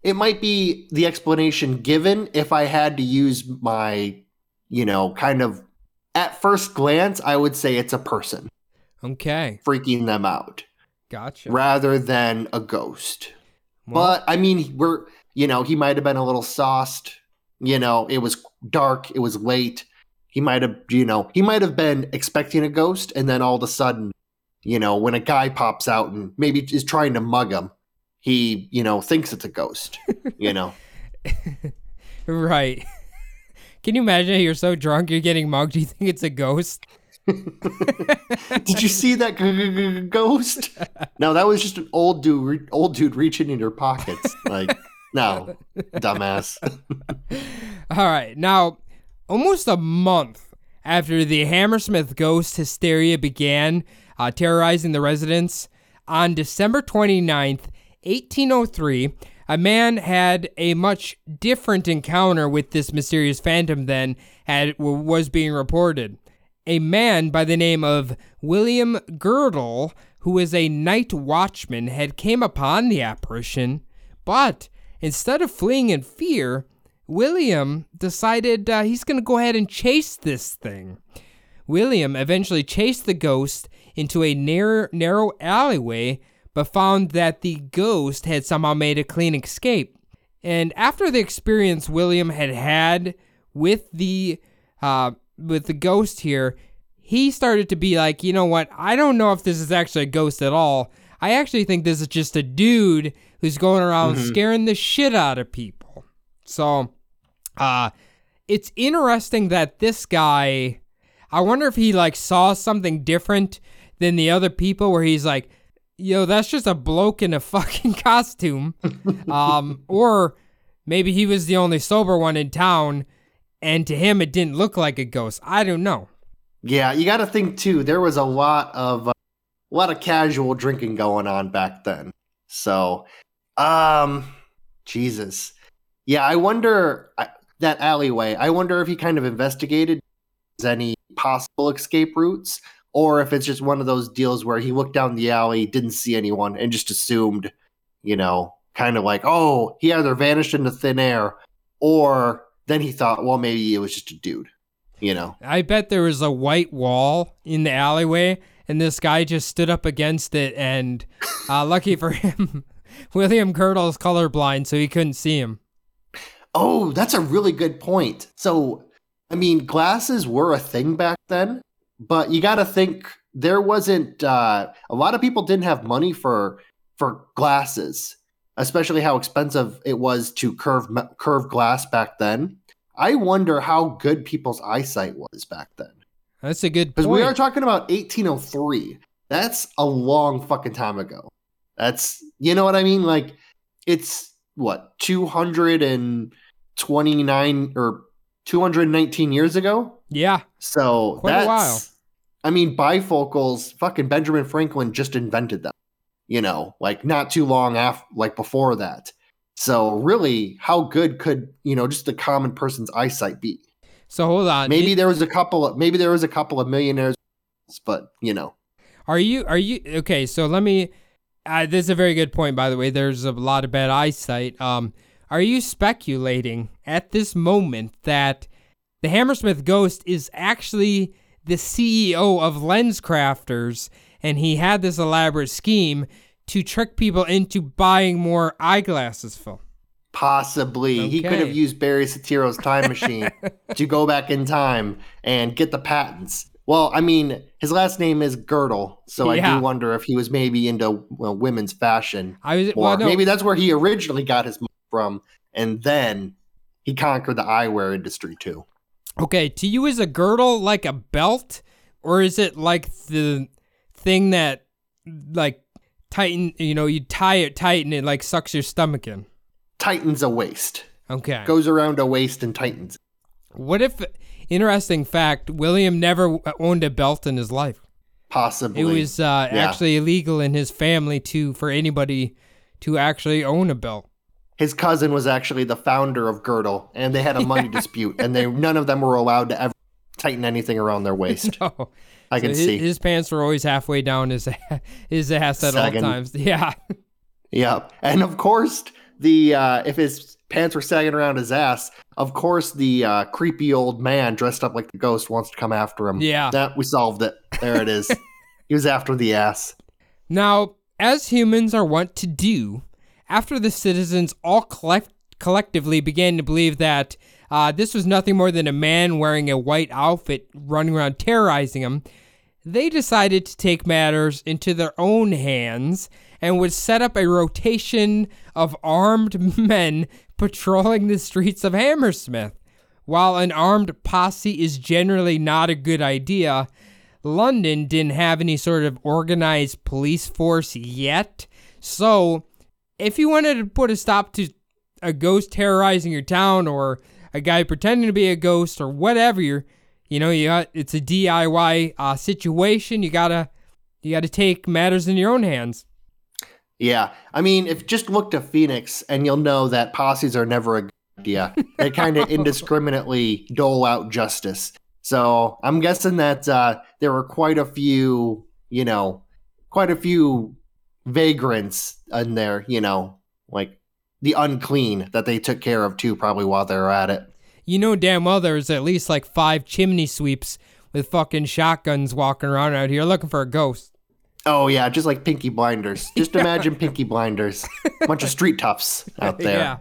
it might be the explanation given if I had to use my, you know, kind of at first glance, I would say it's a person Okay, freaking them out gotcha. rather than a ghost. Well, but I mean, we're, you know, he might have been a little sauced. You know, it was dark, it was late. He might have, you know, he might have been expecting a ghost, and then all of a sudden, you know, when a guy pops out and maybe is trying to mug him, he, you know, thinks it's a ghost. [laughs] You know. right. [laughs] Can you imagine? You're so drunk, you're getting mugged. You think it's a ghost? [laughs] Did you see that g- g- g- ghost? No, that was just an old dude, re- old dude reaching in your pockets. Like, no, dumbass. [laughs] All right. Now, almost a month after the Hammersmith ghost hysteria began uh, terrorizing the residents, on December 29th, 1803, a man had a much different encounter with this mysterious phantom than had was being reported. A man by the name of William Girdle, who was a night watchman, had came upon the apparition, but instead of fleeing in fear, William decided uh, he's going to go ahead and chase this thing. William eventually chased the ghost into a narrow, narrow alleyway, but found that the ghost had somehow made a clean escape. And after the experience William had had with the uh, with the ghost here, he started to be like, you know what? I don't know if this is actually a ghost at all. I actually think this is just a dude who's going around scaring the shit out of people. So, uh, it's interesting that this guy. I wonder if he like saw something different than the other people, where he's like, "Yo, that's just a bloke in a [laughs] fucking costume," [laughs] um, or maybe he was the only sober one in town, and to him it didn't look like a ghost. I don't know. Yeah, you got to think too. There was a lot of uh, a lot of casual drinking going on back then. So, um, Jesus, yeah. I wonder I, that alleyway. I wonder if he kind of investigated any possible escape routes, or if it's just one of those deals where he looked down the alley, didn't see anyone, and just assumed, you know, kind of like, oh, he either vanished into thin air, or then he thought, well, maybe it was just a dude. You know. I bet there was a white wall in the alleyway, and this guy just stood up against it. And uh, [laughs] lucky for him, [laughs] William Girdle's colorblind, so he couldn't see him. Oh, that's a really good point. So, I mean, glasses were a thing back then, but you got to think there wasn't uh, a lot of people didn't have money for for glasses, especially how expensive it was to curve curve glass back then. I wonder how good people's eyesight was back then. That's a good Because we are talking about 1803. That's a long fucking time ago. That's you know what I mean? Like it's what 229 or 219 years ago. yeah, So Quite that's. I mean bifocals. Fucking Benjamin Franklin just invented them. You know, like not too long after, like before that. So really, how good could you know just the common person's eyesight be? So hold on. Maybe It- there was a couple of maybe there was a couple of millionaires, but you know, Are you are you okay? So let me. Uh, this is a very good point, by the way. There's a lot of bad eyesight. Um, are you speculating at this moment that the Hammersmith Ghost is actually the CEO of LensCrafters, and he had this elaborate scheme to trick people into buying more eyeglasses, Phil? possibly he could have used Barry Soetoro's time [laughs] machine to go back in time and get the patents. Well, I mean, his last name is Girdle, so I do wonder if he was maybe into well, women's fashion. I was well, no, Maybe that's where he originally got his money from, and then he conquered the eyewear industry too. Okay, to you is a girdle like a belt, or is it like the thing that like tighten? You know, you tie it tight and it like sucks your stomach in. Tightens a waist, Okay. goes around a waist and tightens. What if? Interesting fact: William never owned a belt in his life. Possibly, It was uh, Yeah. actually illegal in his family to for anybody to actually own a belt. his cousin was actually the founder of Girdle, and they had a money [laughs] dispute, and they none of them were allowed to ever tighten anything around their [laughs] waist. Oh, I so can his, see. his pants were always halfway down his [laughs] his ass at all times. [laughs] Yeah. Yeah, and of course the uh, if his pants were sagging around his ass, of course the uh, creepy old man dressed up like the ghost wants to come after him. Yeah. that we solved it. There it is. [laughs] he was after the ass. Now, as humans are wont to do, after the citizens all collect- collectively began to believe that uh, this was nothing more than a man wearing a white outfit running around terrorizing them, they decided to take matters into their own hands and would set up a rotation of armed [laughs] men patrolling the streets of Hammersmith. While an armed posse is generally not a good idea, London didn't have any sort of organized police force yet. So, if you wanted to put a stop to a ghost terrorizing your town or a guy pretending to be a ghost or whatever you're you know you got, it's a DIY uh, situation you gotta you gotta take matters in your own hands Yeah, I mean, if just look to Phoenix, and you'll know that posses are never a good idea. They kind of [laughs] indiscriminately dole out justice. So I'm guessing that uh, there were quite a few, you know, quite a few vagrants in there, you know, like the unclean that they took care of too, probably while they were at it. you know damn well there's at least like five chimney sweeps with fucking shotguns walking around out here looking for a ghost Oh yeah, just like Peaky Blinders. Just [laughs] imagine Peaky Blinders, a bunch of street toughs out there yeah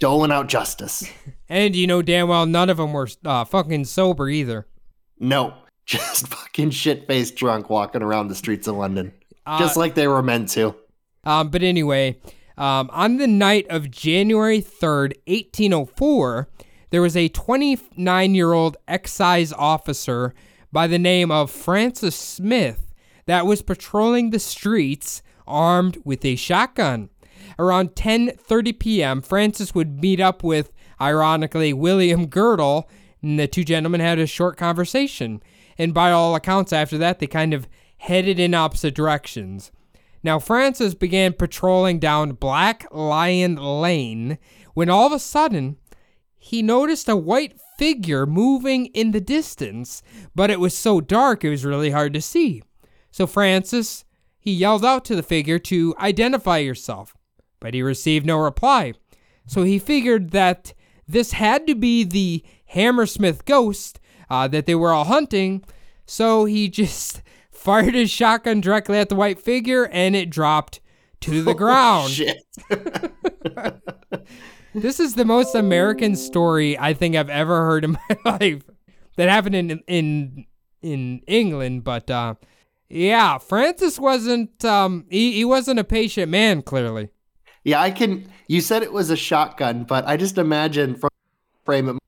doling out justice. and you know damn well none of them were uh, fucking sober either No, [laughs] just fucking shit faced drunk walking around the streets of London, Uh, just like they were meant to. Um, but anyway, um, on the night of January 3rd, 1804, there was a 29 year old excise officer by the name of Francis Smith that was patrolling the streets armed with a shotgun. Around 10:30 p.m., Francis would meet up with, ironically, William Girdle, and the two gentlemen had a short conversation. And by all accounts, after that, they kind of headed in opposite directions. Now, Francis began patrolling down Black Lion Lane when all of a sudden he noticed a white figure moving in the distance, but it was so dark it was really hard to see. So, Francis, he yelled out to the figure to identify yourself, but he received no reply. So, he figured that this had to be the Hammersmith ghost uh, that they were all hunting. So, he [laughs] just fired his shotgun directly at the white figure and it dropped to the [laughs] ground. Shit. [laughs] This is the most American story I think I've ever heard in [laughs] my life. That happened in in in England, but uh, yeah, Francis wasn't um he, he wasn't a patient man clearly. Yeah, I can. You said it was a shotgun, but I just imagine from frame of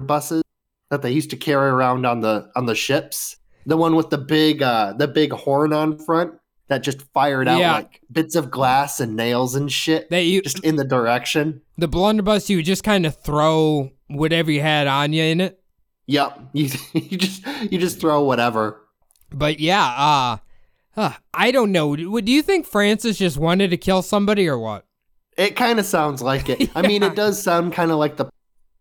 buses that they used to carry around on the on the ships. The one with the big uh the big horn on front that just fired out Yeah. like bits of glass and nails and shit That you just in the direction. the blunderbuss you would just kind of throw whatever you had on you in it. Yep. [laughs] You you just you just throw whatever. But yeah, uh, uh I don't know. Do do you think Francis just wanted to kill somebody or what? It kind of sounds like it. I mean, it [laughs] does sound kind of like the,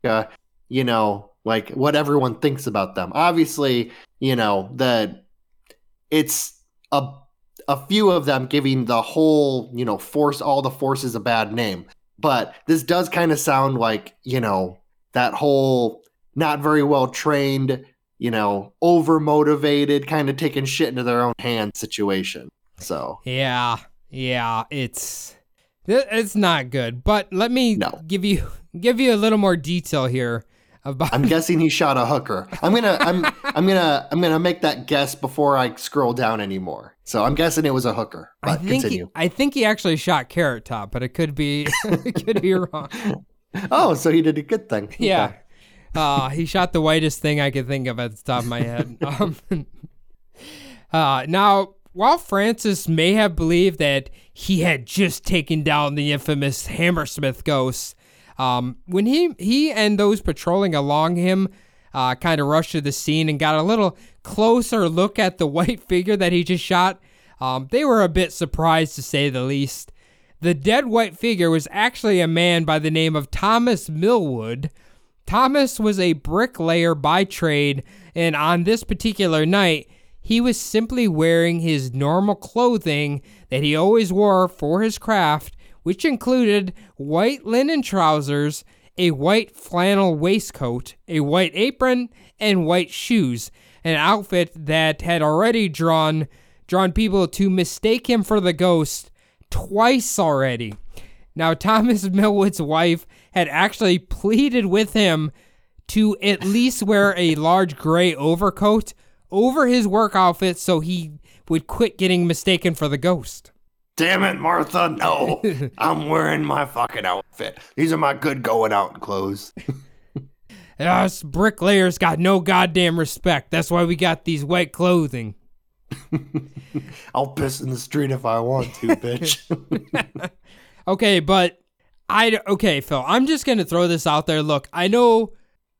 uh, you know, like what everyone thinks about them. Obviously, you know, the it's a a few of them giving the whole, you know, force all the forces a bad name. But this does kind of sound like, you know, that whole not very well trained, you know, over motivated, kind of taking shit into their own hands situation. So Yeah, yeah, it's it's not good. But let me No. give you give you a little more detail here about. I'm guessing he shot a hooker. I'm gonna I'm I'm gonna I'm gonna make that guess before I scroll down anymore. So I'm guessing it was a hooker. I But think he, continue. I think he actually shot Carrot Top, but it could be [laughs] it could be wrong. Oh, so he did a good thing. Yeah. Okay. Uh, he shot the whitest thing I could think of at the top of my head. [laughs] Um, [laughs] uh, now, while Francis may have believed that he had just taken down the infamous Hammersmith ghost, um, when he he and those patrolling along him uh, kind of rushed to the scene and got a little closer look at the [laughs] white figure that he just shot, um, they were a bit surprised to say the least. The dead white figure was actually a man by the name of Thomas Millwood. Thomas was a bricklayer by trade, and on this particular night, he was simply wearing his normal clothing that he always wore for his craft, which included white linen trousers, a white flannel waistcoat, a white apron, and white shoes, an outfit that had already drawn drawn people to mistake him for the ghost twice already. Now, [laughs] Thomas Millwood's wife had actually pleaded with him to at least wear a large gray overcoat over his work outfit so he would quit getting mistaken for the ghost. Damn it, Martha. No. [laughs] I'm wearing my fucking outfit. These are my good going out clothes. [laughs] Us bricklayers got no goddamn respect. That's why we got these white clothing. [laughs] I'll piss in the street if I want to, bitch. Okay, but I okay, Phil. I'm just gonna throw this out there. Look, I know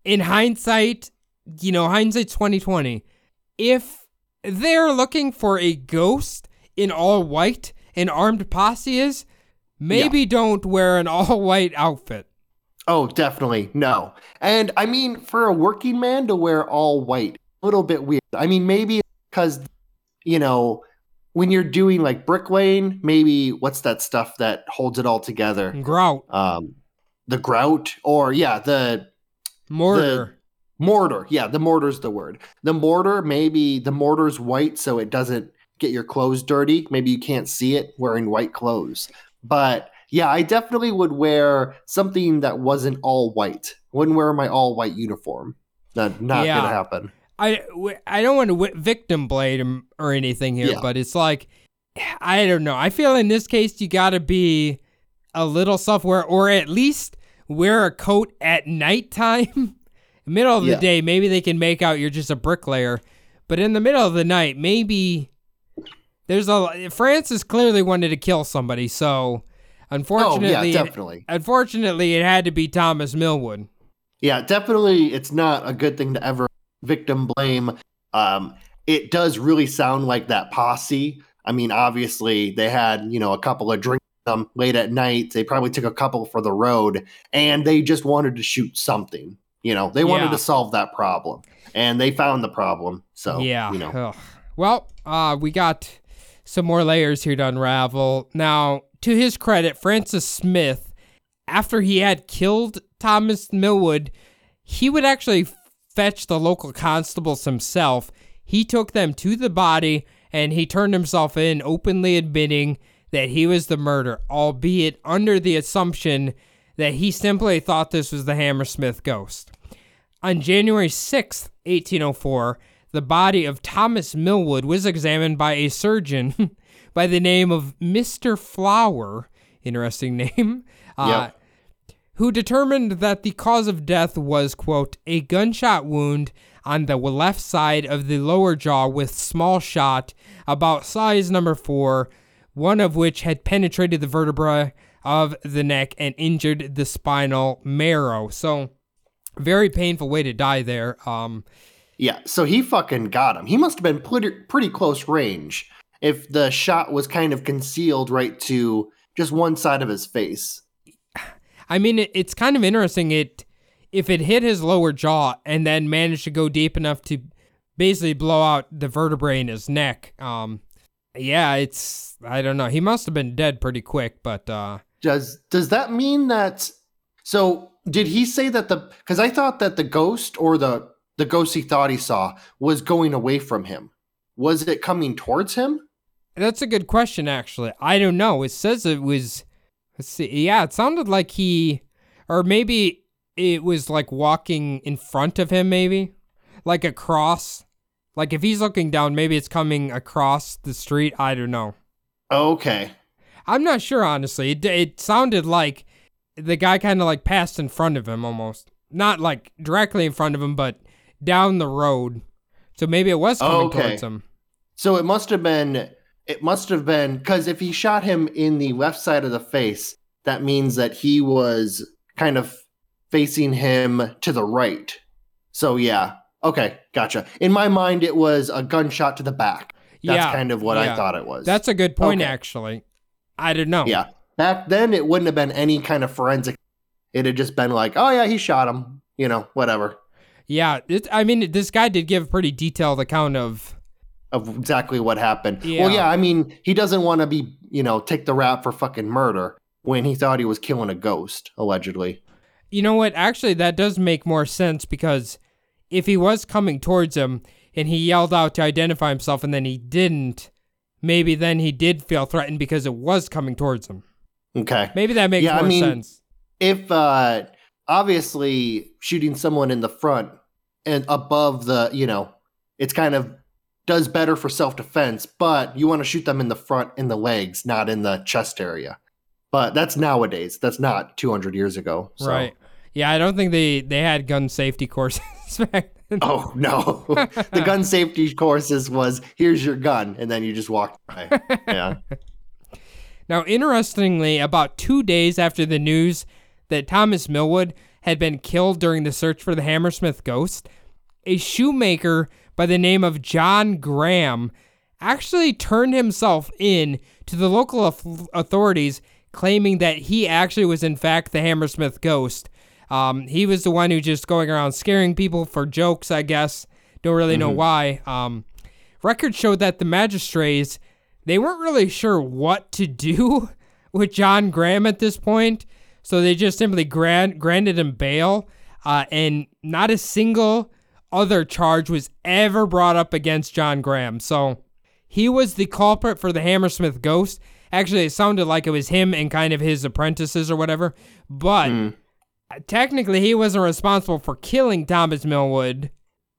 in hindsight, you know, hindsight 2020. If they're looking for a ghost in all white, an armed posse is, maybe don't wear an [laughs] all white outfit. oh, definitely. No. And I mean, for a working man to wear all white, a little bit weird. I mean, maybe because, you know, when you're doing like bricklaying, maybe what's that stuff that holds it all together? Grout, Um, the grout, or yeah, the mortar. mortar. Yeah, the mortar's the word. The mortar, maybe the mortar's white so it doesn't get your clothes dirty. Maybe you can't see it wearing white clothes. But yeah, I definitely would wear something that wasn't all white. Wouldn't wear my all white uniform. Not, not Yeah. gonna happen. I, I don't want to victim blame or anything here, Yeah. but it's like, I don't know. I feel in this case, you got to be a little self-aware or at least wear a coat at nighttime. [laughs] middle of the day, maybe they can make out you're just a bricklayer. But in the middle of the night, maybe there's a. Francis clearly wanted to kill somebody, so Oh unfortunately, yeah, it- unfortunately, it had to be Thomas Millwood. Yeah, definitely. It's not a good thing to ever victim blame. Um, it does really sound like that posse. I mean, obviously they had you know a couple of drinks um, late at night. They probably took a couple for the road, and they just wanted to shoot something. You know, they wanted Yeah. to solve that problem, and they found the problem. So yeah. Oh, you know, Ugh. Well, uh, we got some more layers here to unravel. Now, to his credit, Francis Smith, after he had killed Thomas Millwood, he would actually fetch the local constables himself. He took them to the body and he turned himself in, openly admitting that he was the murderer, albeit under the assumption that he simply thought this was the Hammersmith ghost. On January 6th, 1804, the body of Thomas Millwood was examined by a surgeon [laughs] by the name of Mr. Flower, interesting name, [laughs] uh, Yep. who determined that the cause of death was, quote, a gunshot wound on the left side of the lower jaw with small shot, about size number four, one of which had penetrated the vertebra of the neck and injured the spinal marrow. So, very painful way to die there. Um, yeah. So he fucking got him. He must have been pretty pretty close range if the shot was kind of concealed right to just one side of his face. I mean, it, it's kind of interesting. It if it hit his lower jaw and then managed to go deep enough to basically blow out the vertebrae in his neck, um, yeah, it's I don't know. He must have been dead pretty quick, but uh, Does does that mean that? So did he say that the? Because I thought that the ghost or the the ghost he thought he saw was going away from him. Was it coming towards him? that's a good question. Actually, I don't know. It says it was. Let's see. Yeah, it sounded like he, or maybe it was like walking in front of him, maybe like across. Like if he's looking down, maybe it's coming across the street. I don't know. Okay. I'm not sure, honestly. It, it sounded like the guy kind of like passed in front of him almost. Not like directly in front of him, but down the road. So maybe it was coming Okay. towards him. So it must have been. It must have been because if he shot him in the left side of the face, that means that he was kind of facing him to the right. So yeah. Okay, gotcha. In my mind, it was a gunshot to the back. That's yeah. kind of what yeah. I thought it was. That's a good point, Okay. actually. I don't know. Yeah. Back then, it wouldn't have been any kind of forensic. It had just been like, oh, yeah, he shot him. You know, whatever. Yeah. It, I mean, this guy did give a pretty detailed account of. Of exactly what happened. Yeah. Well, yeah, I mean, he doesn't want to be, you know, take the rap for fucking murder when he thought he was killing a ghost, allegedly. You know what? Actually, that does make more sense because if he was coming towards him and he yelled out to identify himself and then he didn't, maybe then he did feel threatened because it was coming towards him. Okay. Maybe that makes Yeah, I mean- sense. If, uh, obviously, shooting someone in the front and above the, you know, it's kind of does better for self defense, but you want to shoot them in the front, in the legs, not in the chest area. But that's nowadays. That's not 200 years ago. So. Right. Yeah, I don't think they they had gun safety courses [laughs] back then. Oh no! [laughs] the gun safety courses was here's your gun, and then you just walk by. Yeah. [laughs] Now, interestingly, about two days after the news that Thomas Millwood had been killed during the search for the Hammersmith ghost, a shoemaker by the name of John Graham actually turned himself in to the local authorities, claiming that he actually was, in fact, the Hammersmith ghost. Um, he was the one who just going around scaring people for jokes, I guess. Don't really know why. Um, records showed that the magistrates they weren't really sure what to do [laughs] with John Graham at this point, so they just simply grant, granted him bail, uh, and not a single other charge was ever brought up against John Graham. So he was the culprit for the Hammersmith ghost. Actually, it sounded like it was him and kind of his apprentices or whatever, but technically he wasn't responsible for killing Thomas Millwood.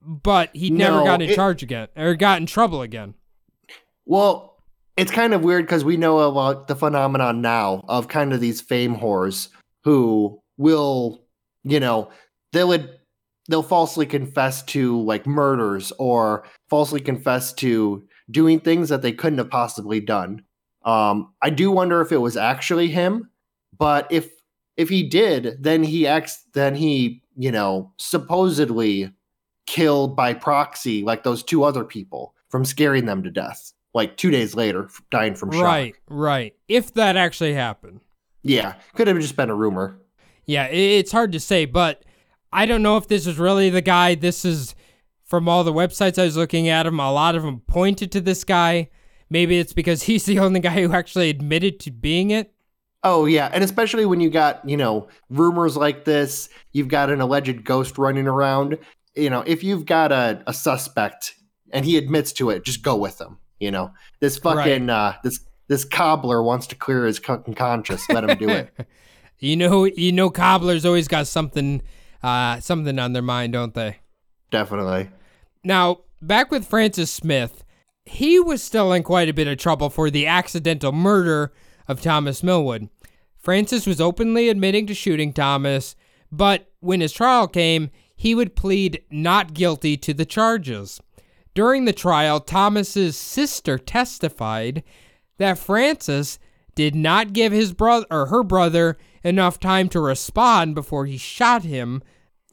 But he never No, got in it- charge again or got in trouble again. Well, it's kind of weird because we know about the phenomenon now of kind of these fame whores who will, you know, they would they'll falsely confess to like murders or falsely confess to doing things that they couldn't have possibly done. Um, I do wonder if it was actually him, but if if he did, then he acts then he, you know, supposedly killed by proxy like those two other people from scaring them to death like two days later dying from shock Right, right. If that actually happened. Yeah could have just been a rumor Yeah, it's hard to say, but I don't know if this is really the guy. This is from all the websites I was looking at him, a lot of them pointed to this guy. Maybe it's because [laughs] he's the only guy who actually admitted to being it. oh yeah and especially when you got you know rumors like this you've got an alleged ghost running around you know if you've got a, a suspect and he admits to it just go with him you know this fucking uh this this cobbler wants to clear his conscience let him do it [laughs] You know, you know, cobblers always got something, uh, something on their mind, don't they? definitely Now, back with Francis Smith, he was still in quite a bit of trouble for the accidental murder of Thomas Millwood. Francis was openly admitting to shooting Thomas, but when his trial came, he would plead not guilty to the charges. During the trial, Thomas's sister testified that Francis did not give his brother or her brother enough time to respond before he shot him.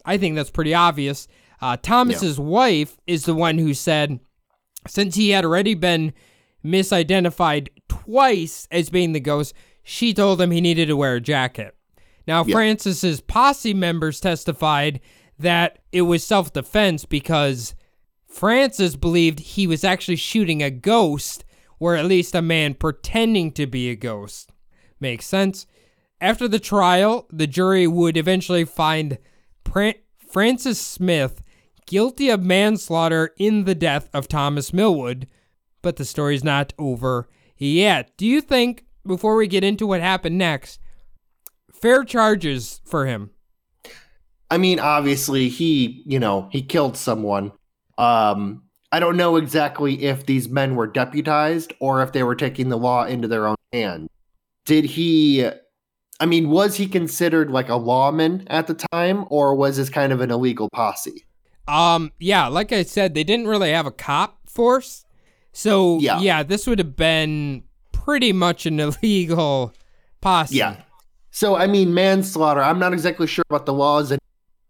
I think that's pretty obvious. Uh, Thomas's wife is the one who said, since he had already been misidentified twice as being the ghost, she told him he needed to wear a jacket. Now, Yeah. Francis's posse members testified that it was self defense because Francis believed he was actually shooting a ghost, or at least a man pretending to be a ghost. Makes sense. After the trial, the jury would eventually find Francis Smith guilty of manslaughter in the death of Thomas Millwood, but the story's not over yet. Do you think, before we get into what happened next, fair charges for him? I mean, obviously he, you know, he killed someone. Um, I don't know exactly if these men were deputized or if they were taking the law into their own hands. Did he I mean, was he considered like a lawman at the time or was this kind of an illegal posse? Um, yeah, like I said, they didn't really have a cop force. So, yeah, Yeah. this would have been pretty much an [laughs] illegal posse. Yeah. So I mean, manslaughter. I'm not exactly sure about the laws and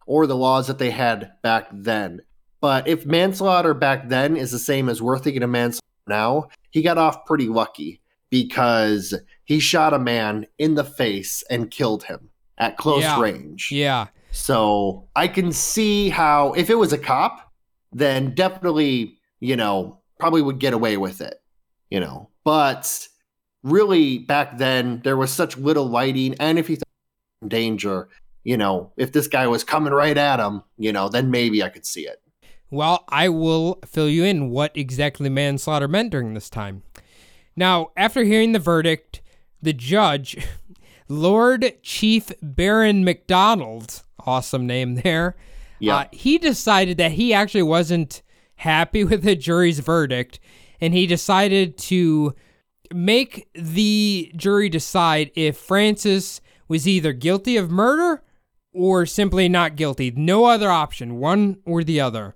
or the laws that they had back then. But if manslaughter back then is the same as we're thinking of manslaughter now, he got off pretty lucky because he shot a man in the face and killed him at close Yeah. range. Yeah. So I can see how if it was a cop, then definitely, you know, probably would get away with it, you know. But really back then there was such little lighting and if he thought in danger, you know, if this guy was coming right at him, you know, then maybe I could see it. Well, I will fill you in what exactly manslaughter meant during this time. Now, after hearing the verdict, the judge, [laughs] Lord Chief Baron MacDonald, awesome name there, Yeah. uh, he decided that he actually wasn't happy [laughs] with the jury's verdict, and he decided to make the jury decide if Francis was either guilty of murder or simply not guilty. No other option, one or the other.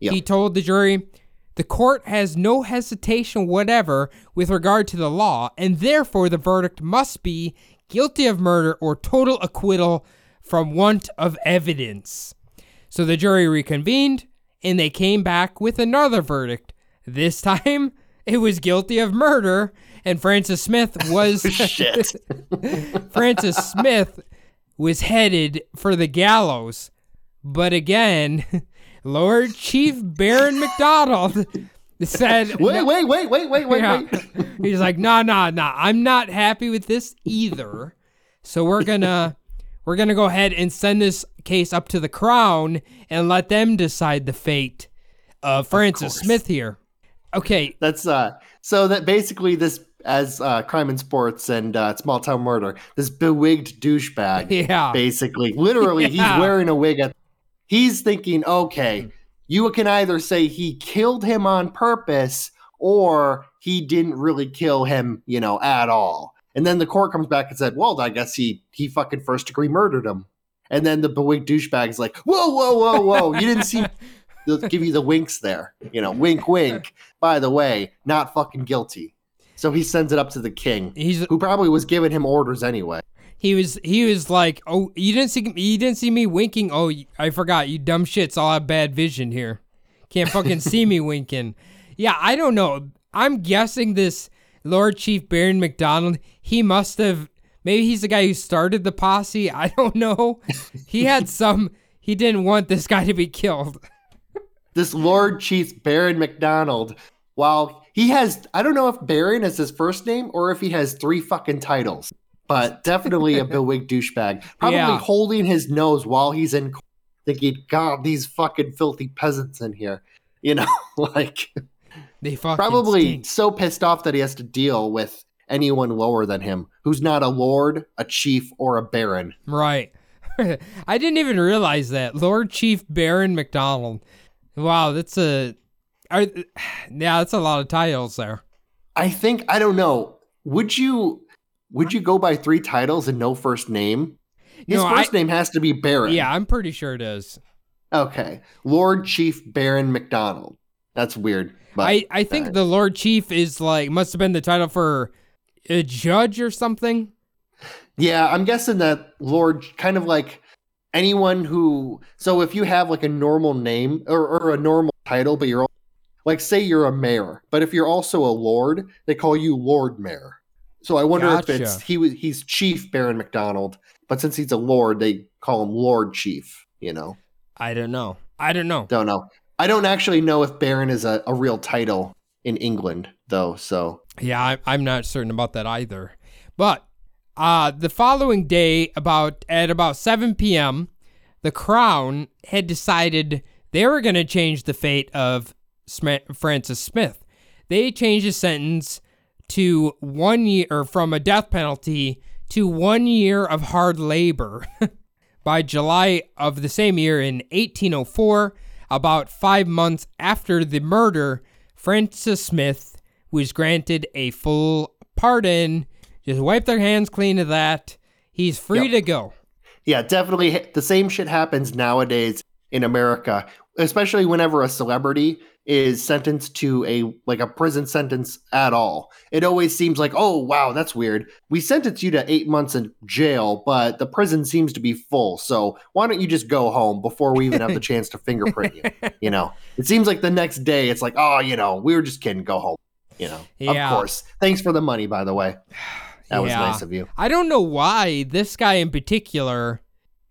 Yeah. He told the jury, the court has no hesitation whatever with regard to the law, and therefore the verdict must be guilty of murder or total acquittal from want of evidence. So the jury reconvened, and they came back with another verdict. This time, [laughs] it was guilty of murder, and Francis Smith was [laughs] Shit. [laughs] Francis Smith was headed for the gallows. But again, Lord Chief Baron McDonald [laughs] said, wait, wait, wait, wait, wait, wait, Yeah. wait. [laughs] He's like, nah, nah, nah. I'm not happy with this either. So we're gonna [laughs] we're gonna go ahead and send this case up to the crown and let them decide the fate of Francis course. Smith here. Okay, That's uh so that basically this as uh crime and sports and uh small town murder, this bewigged douchebag yeah. basically literally Yeah. he's wearing a wig at he's thinking okay mm-hmm. you can either say he killed him on purpose or he didn't really kill him you know at all. And then the court comes back and said well i guess he he fucking first degree murdered him. And then the bewigged douchebag is like whoa whoa whoa whoa. You didn't see they'll give you the winks there you know wink wink. By the way not fucking guilty so he sends it up to the king He's who probably was giving him orders anyway he was he was like, "Oh, you didn't see you didn't see me winking. Oh, I forgot. You dumb shits all have bad vision here. Can't fucking see me [laughs] winking." Yeah, I don't know. I'm guessing this Lord Chief Baron McDonald, he must have maybe he's the guy who started the posse. [laughs] I don't know. He had [laughs] some he didn't want this guy to be killed. this Lord Chief Baron McDonald, while he has, I don't know if Baron is his first name or if he has three fucking titles, but [laughs] definitely a bewigged douchebag. Probably Yeah. holding his nose while he's in court, thinking, God, these fucking filthy peasants in here. You know, [laughs] like They fucking probably stink. so pissed off that he has to deal with anyone lower than him who's not a lord, a chief, or a baron. Right. [laughs] I didn't even realize that. Lord Chief Baron McDonald. Wow, that's a are, [sighs] yeah, that's a lot of titles there. I think I don't know. Would you would you go by three titles and no first name? His No, first I- name has to be Baron. Yeah, I'm pretty sure it is. Okay. Lord Chief Baron McDonald. That's weird. But I, I think the Lord Chief is like must have been the title for a judge or something. yeah, I'm guessing that Lord kind of like anyone who so if you have like a normal name or, or a normal title, but you're like say you're a mayor, but if you're also a lord, they call you Lord Mayor. So I wonder if it's he was he's Chief Baron McDonald, but since he's a lord, they call him Lord Chief. You know, I don't know. I don't know. don't know. I don't actually know if Baron is a, a real title in England, though. So Yeah, I, I'm not certain about that either. But uh, the following day, about at about 7 p.m., the Crown had decided they were going to change the fate of Francis Smith. They changed his sentence to one year, or from a death penalty to one year of hard labor. [laughs] By July of the same year in 1804, about five months after the murder, Francis Smith was granted a full pardon. Just wipe their hands clean of that. He's free Yep. to go. yeah, definitely the same shit happens nowadays in America, especially whenever a celebrity is sentenced to a like a prison sentence at all. It always seems like, oh wow, that's weird. We sentenced you to eight months in jail, but the prison seems to be full. So why don't you just go home before we even have the chance to fingerprint you? You know, [laughs] it seems like the next day it's like, oh, you know, we were just kidding. Go home. You know, Yeah. of course. Thanks for the money, by the way. [sighs] That was nice of you. I don't know why this guy in particular,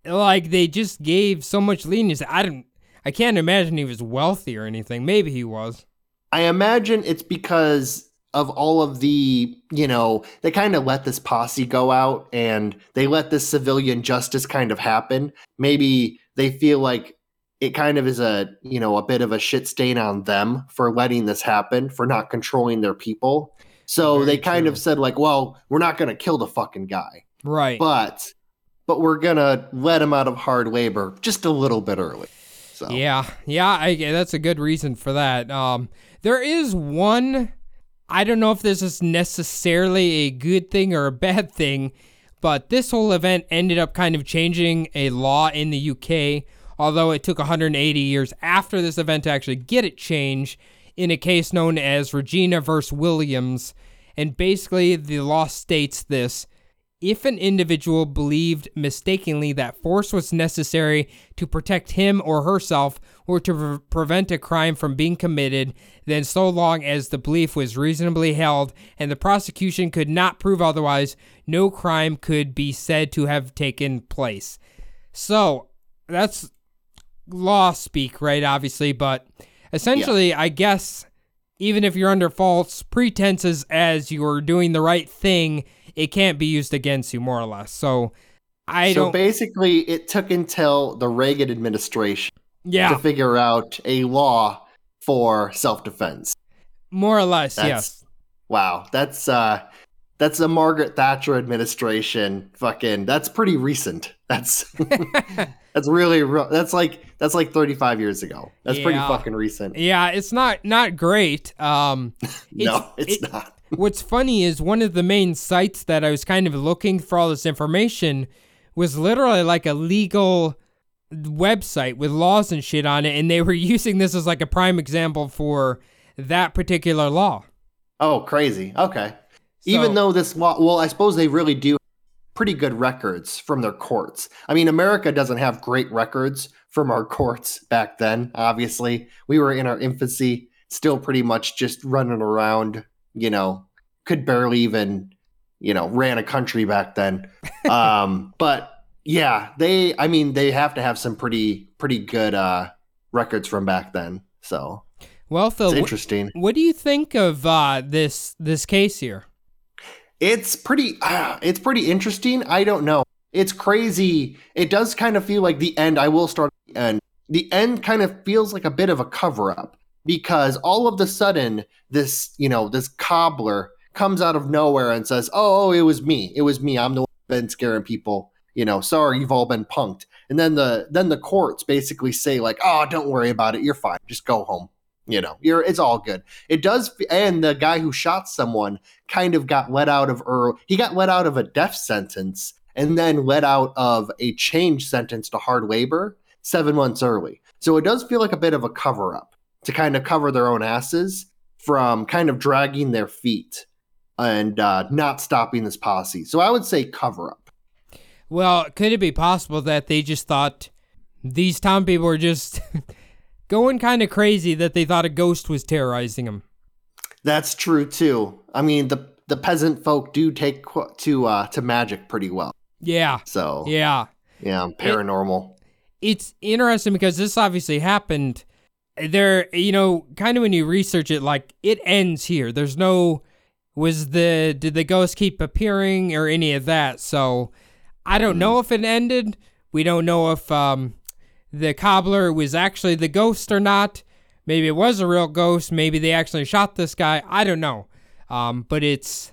like they just gave so much leniency. I don't. I can't imagine he was wealthy or anything. Maybe he was. I imagine it's because of all of the, you know, they kind of let this posse go out and they let this civilian justice kind of happen. Maybe they feel like it kind of is a, you know, a bit of a shit stain on them for letting this happen, for not controlling their people. So Very they kind true. of said like, well, we're not going to kill the fucking guy, Right. but but we're going to let him out of hard labor just a little bit early. So Yeah, yeah, I, that's a good reason for that. Um, there is one. I don't know if this is necessarily a good thing or a bad thing, but this whole event ended up kind of changing a law in the UK. Although it took 180 years after this event to actually get it changed, in a case known as Regina versus Williams, and basically the law states this. If an individual believed mistakenly that force was necessary to protect him or herself or to pre- prevent a crime from being committed, then so long as the belief was reasonably held and the prosecution could not prove otherwise, no crime could be said to have taken place. So, that's law speak, right? Obviously, but essentially, I guess even if you're under false pretenses as you're doing the right thing, it can't be used against you, more or less. So I so don't. So basically, it took until the Reagan administration yeah, to figure out a law for self-defense. more or less. That's- yes. Wow, that's uh that's a Margaret Thatcher administration. Fucking, that's pretty recent. That's [laughs] [laughs] that's really re- that's like that's like 35 years ago. That's pretty fucking recent. Yeah, it's not not great. Um, [laughs] no, it's it- not. What's funny is one of the main sites that I was kind of looking for all this information was literally like a legal website with laws and shit on it, and they were [laughs] using this as like a prime example for that particular law. Oh, crazy. Okay. Even though this law, well, I suppose they really do pretty good records from their courts. I mean, America doesn't have great records from our courts back then, obviously. We were in our infancy, still pretty much just running around, you know, could barely even, you know, ran a country back then. [laughs] um, but yeah, they I mean, they have to have some pretty pretty good uh records from back then. So, Well, Phil, it's interesting. what do you think of uh, this this case here? It's pretty ah, it's pretty interesting. I don't know. It's crazy. It does kind of feel like the end. I will start the end. The end kind of feels like a bit of a cover up because all of the sudden this, you know, this cobbler comes out of nowhere and says, "Oh, oh it was me. It was me. I'm the one been scaring people. You know, sorry, you've all been punked." And then the then the courts basically say like, "Oh, don't worry about it. You're fine. Just go home." You know, you're it's all good. It does and the guy who shot someone kind of got let out of he got let out of a death sentence and then let out of a change sentence to hard labor seven months early. So it does feel like a bit of a cover up to kind of cover their own asses from kind of dragging their feet and uh, not stopping this posse. So I would say cover up. Well, could it be possible that they just thought these town people were just [laughs] going kind of crazy that they thought a ghost was terrorizing them? That's true too. I mean the the peasant folk do take qu- to uh, to magic pretty well. Yeah. So Yeah. yeah, paranormal. It's interesting because this obviously happened. There, you know, kind of when you research it, like it ends here. There's no, was the, did the ghost keep appearing or any of that? So I don't know if it ended. We don't know if um, the cobbler was actually the ghost or not. Maybe it was a real ghost. Maybe they actually shot this guy. I don't know. Um, but it's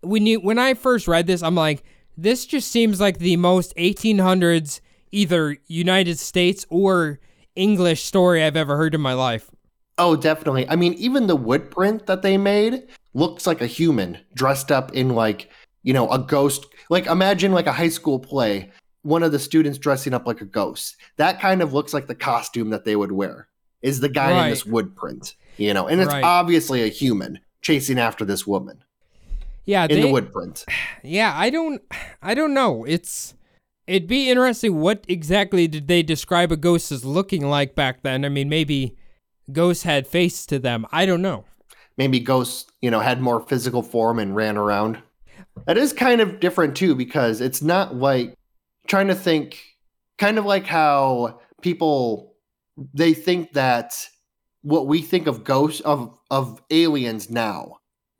when you when I first read this, I'm like, this just seems like the most 1800s either United States or English story I've ever heard in my life. Oh, definitely. I mean, even the wood print that they made looks like a human dressed up in like, you know, a ghost. Like imagine like a high school play, one of the students dressing up like a ghost. That kind of looks like the costume that they would wear. Is the guy Right. in this wood print, you know, and it's Right. obviously a human chasing after this woman Yeah, in they, the wood print. [sighs] Yeah, I don't [sighs] I don't know. It's it'd be interesting what exactly did they describe a ghost as looking like back then? I mean, maybe ghosts had face to them. I don't know. maybe ghosts, you know, had more physical form and ran around. That is kind of different too, because it's not like trying to think kind of like how people they think that what we think of ghosts of of aliens now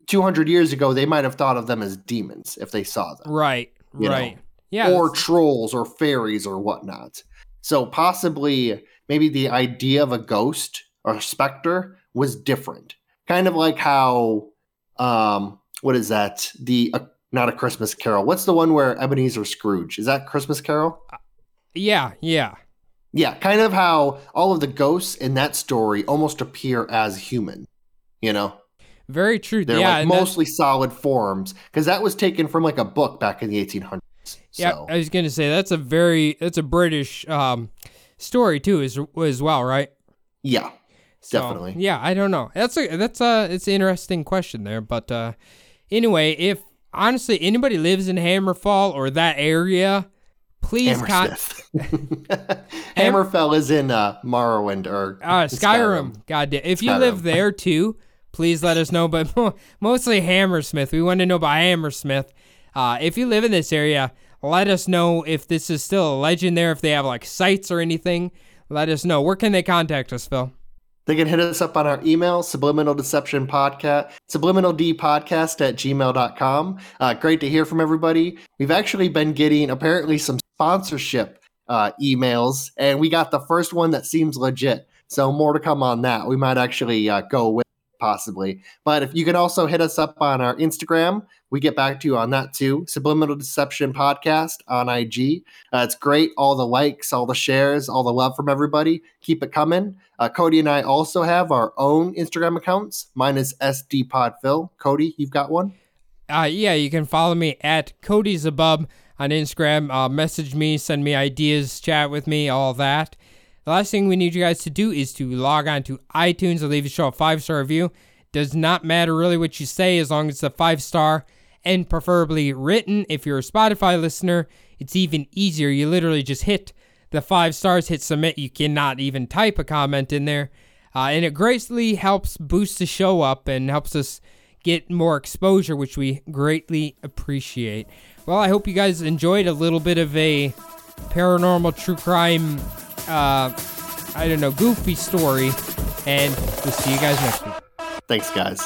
200 years ago they might have thought of them as demons if they saw them Right. You know, right. Yeah. or trolls or fairies or whatnot. So possibly maybe the idea of a ghost or a specter was different. Kind of like how um what is that? The uh, not a Christmas Carol. What's the one where Ebenezer Scrooge? Is that Christmas Carol? yeah, yeah. Yeah, kind of how all of the ghosts in that story almost appear as human. You know? Very true. They're yeah, like mostly solid forms because that was taken from like a book back in the 1800s. Yeah, So, I was gonna say that's a very that's a British um story too, as as well, right? yeah. So, Definitely. Yeah, I don't know. That's a that's a it's an interesting question there, but uh anyway, if honestly anybody lives in Hammerfall or that area, please con- Hammersmith. [laughs] Hammerfell is in uh, Morrowind or uh Skyrim. God damn. If you live there too, please let us know, but [laughs] mostly Hammersmith. We want to know about Hammersmith. Uh if you live in this area, let us know if this is still a legend there, if they have like sites or anything. Let us know. Where can they contact us, Phil? They can hit us up on our email, subliminal deception podcast, subliminal d podcast at gmail.com. Uh, great to hear from everybody. We've actually been getting apparently some sponsorship uh, emails, and we got the first one that seems legit. So more to come on that. We might actually uh, go with it, possibly. But if you can also hit us up on our Instagram, we get back to you on that too. Subliminal Deception Podcast on IG. Uh, it's great. All the likes, all the shares, all the love from everybody. Keep it coming. Uh, Cody and I also have our own Instagram accounts. Mine is SDPodPhil. Cody, you've got one? uh, yeah, you can follow me at Cody Zabub on Instagram. Uh, message me, send me ideas, chat with me, all that. The last thing we need you guys to do is to log on to iTunes and leave the show a five star review. Does not matter really what you say as long as it's a five star and preferably written. If you're a Spotify listener, it's even easier. You literally just hit the five stars, hit submit. You cannot even type a comment in there. Uh, and it greatly helps boost the show up and helps us get more exposure, which we greatly appreciate. Well, I hope you guys enjoyed a little bit of a paranormal true crime, uh, I don't know, goofy story. And we'll see you guys next week. Thanks, guys.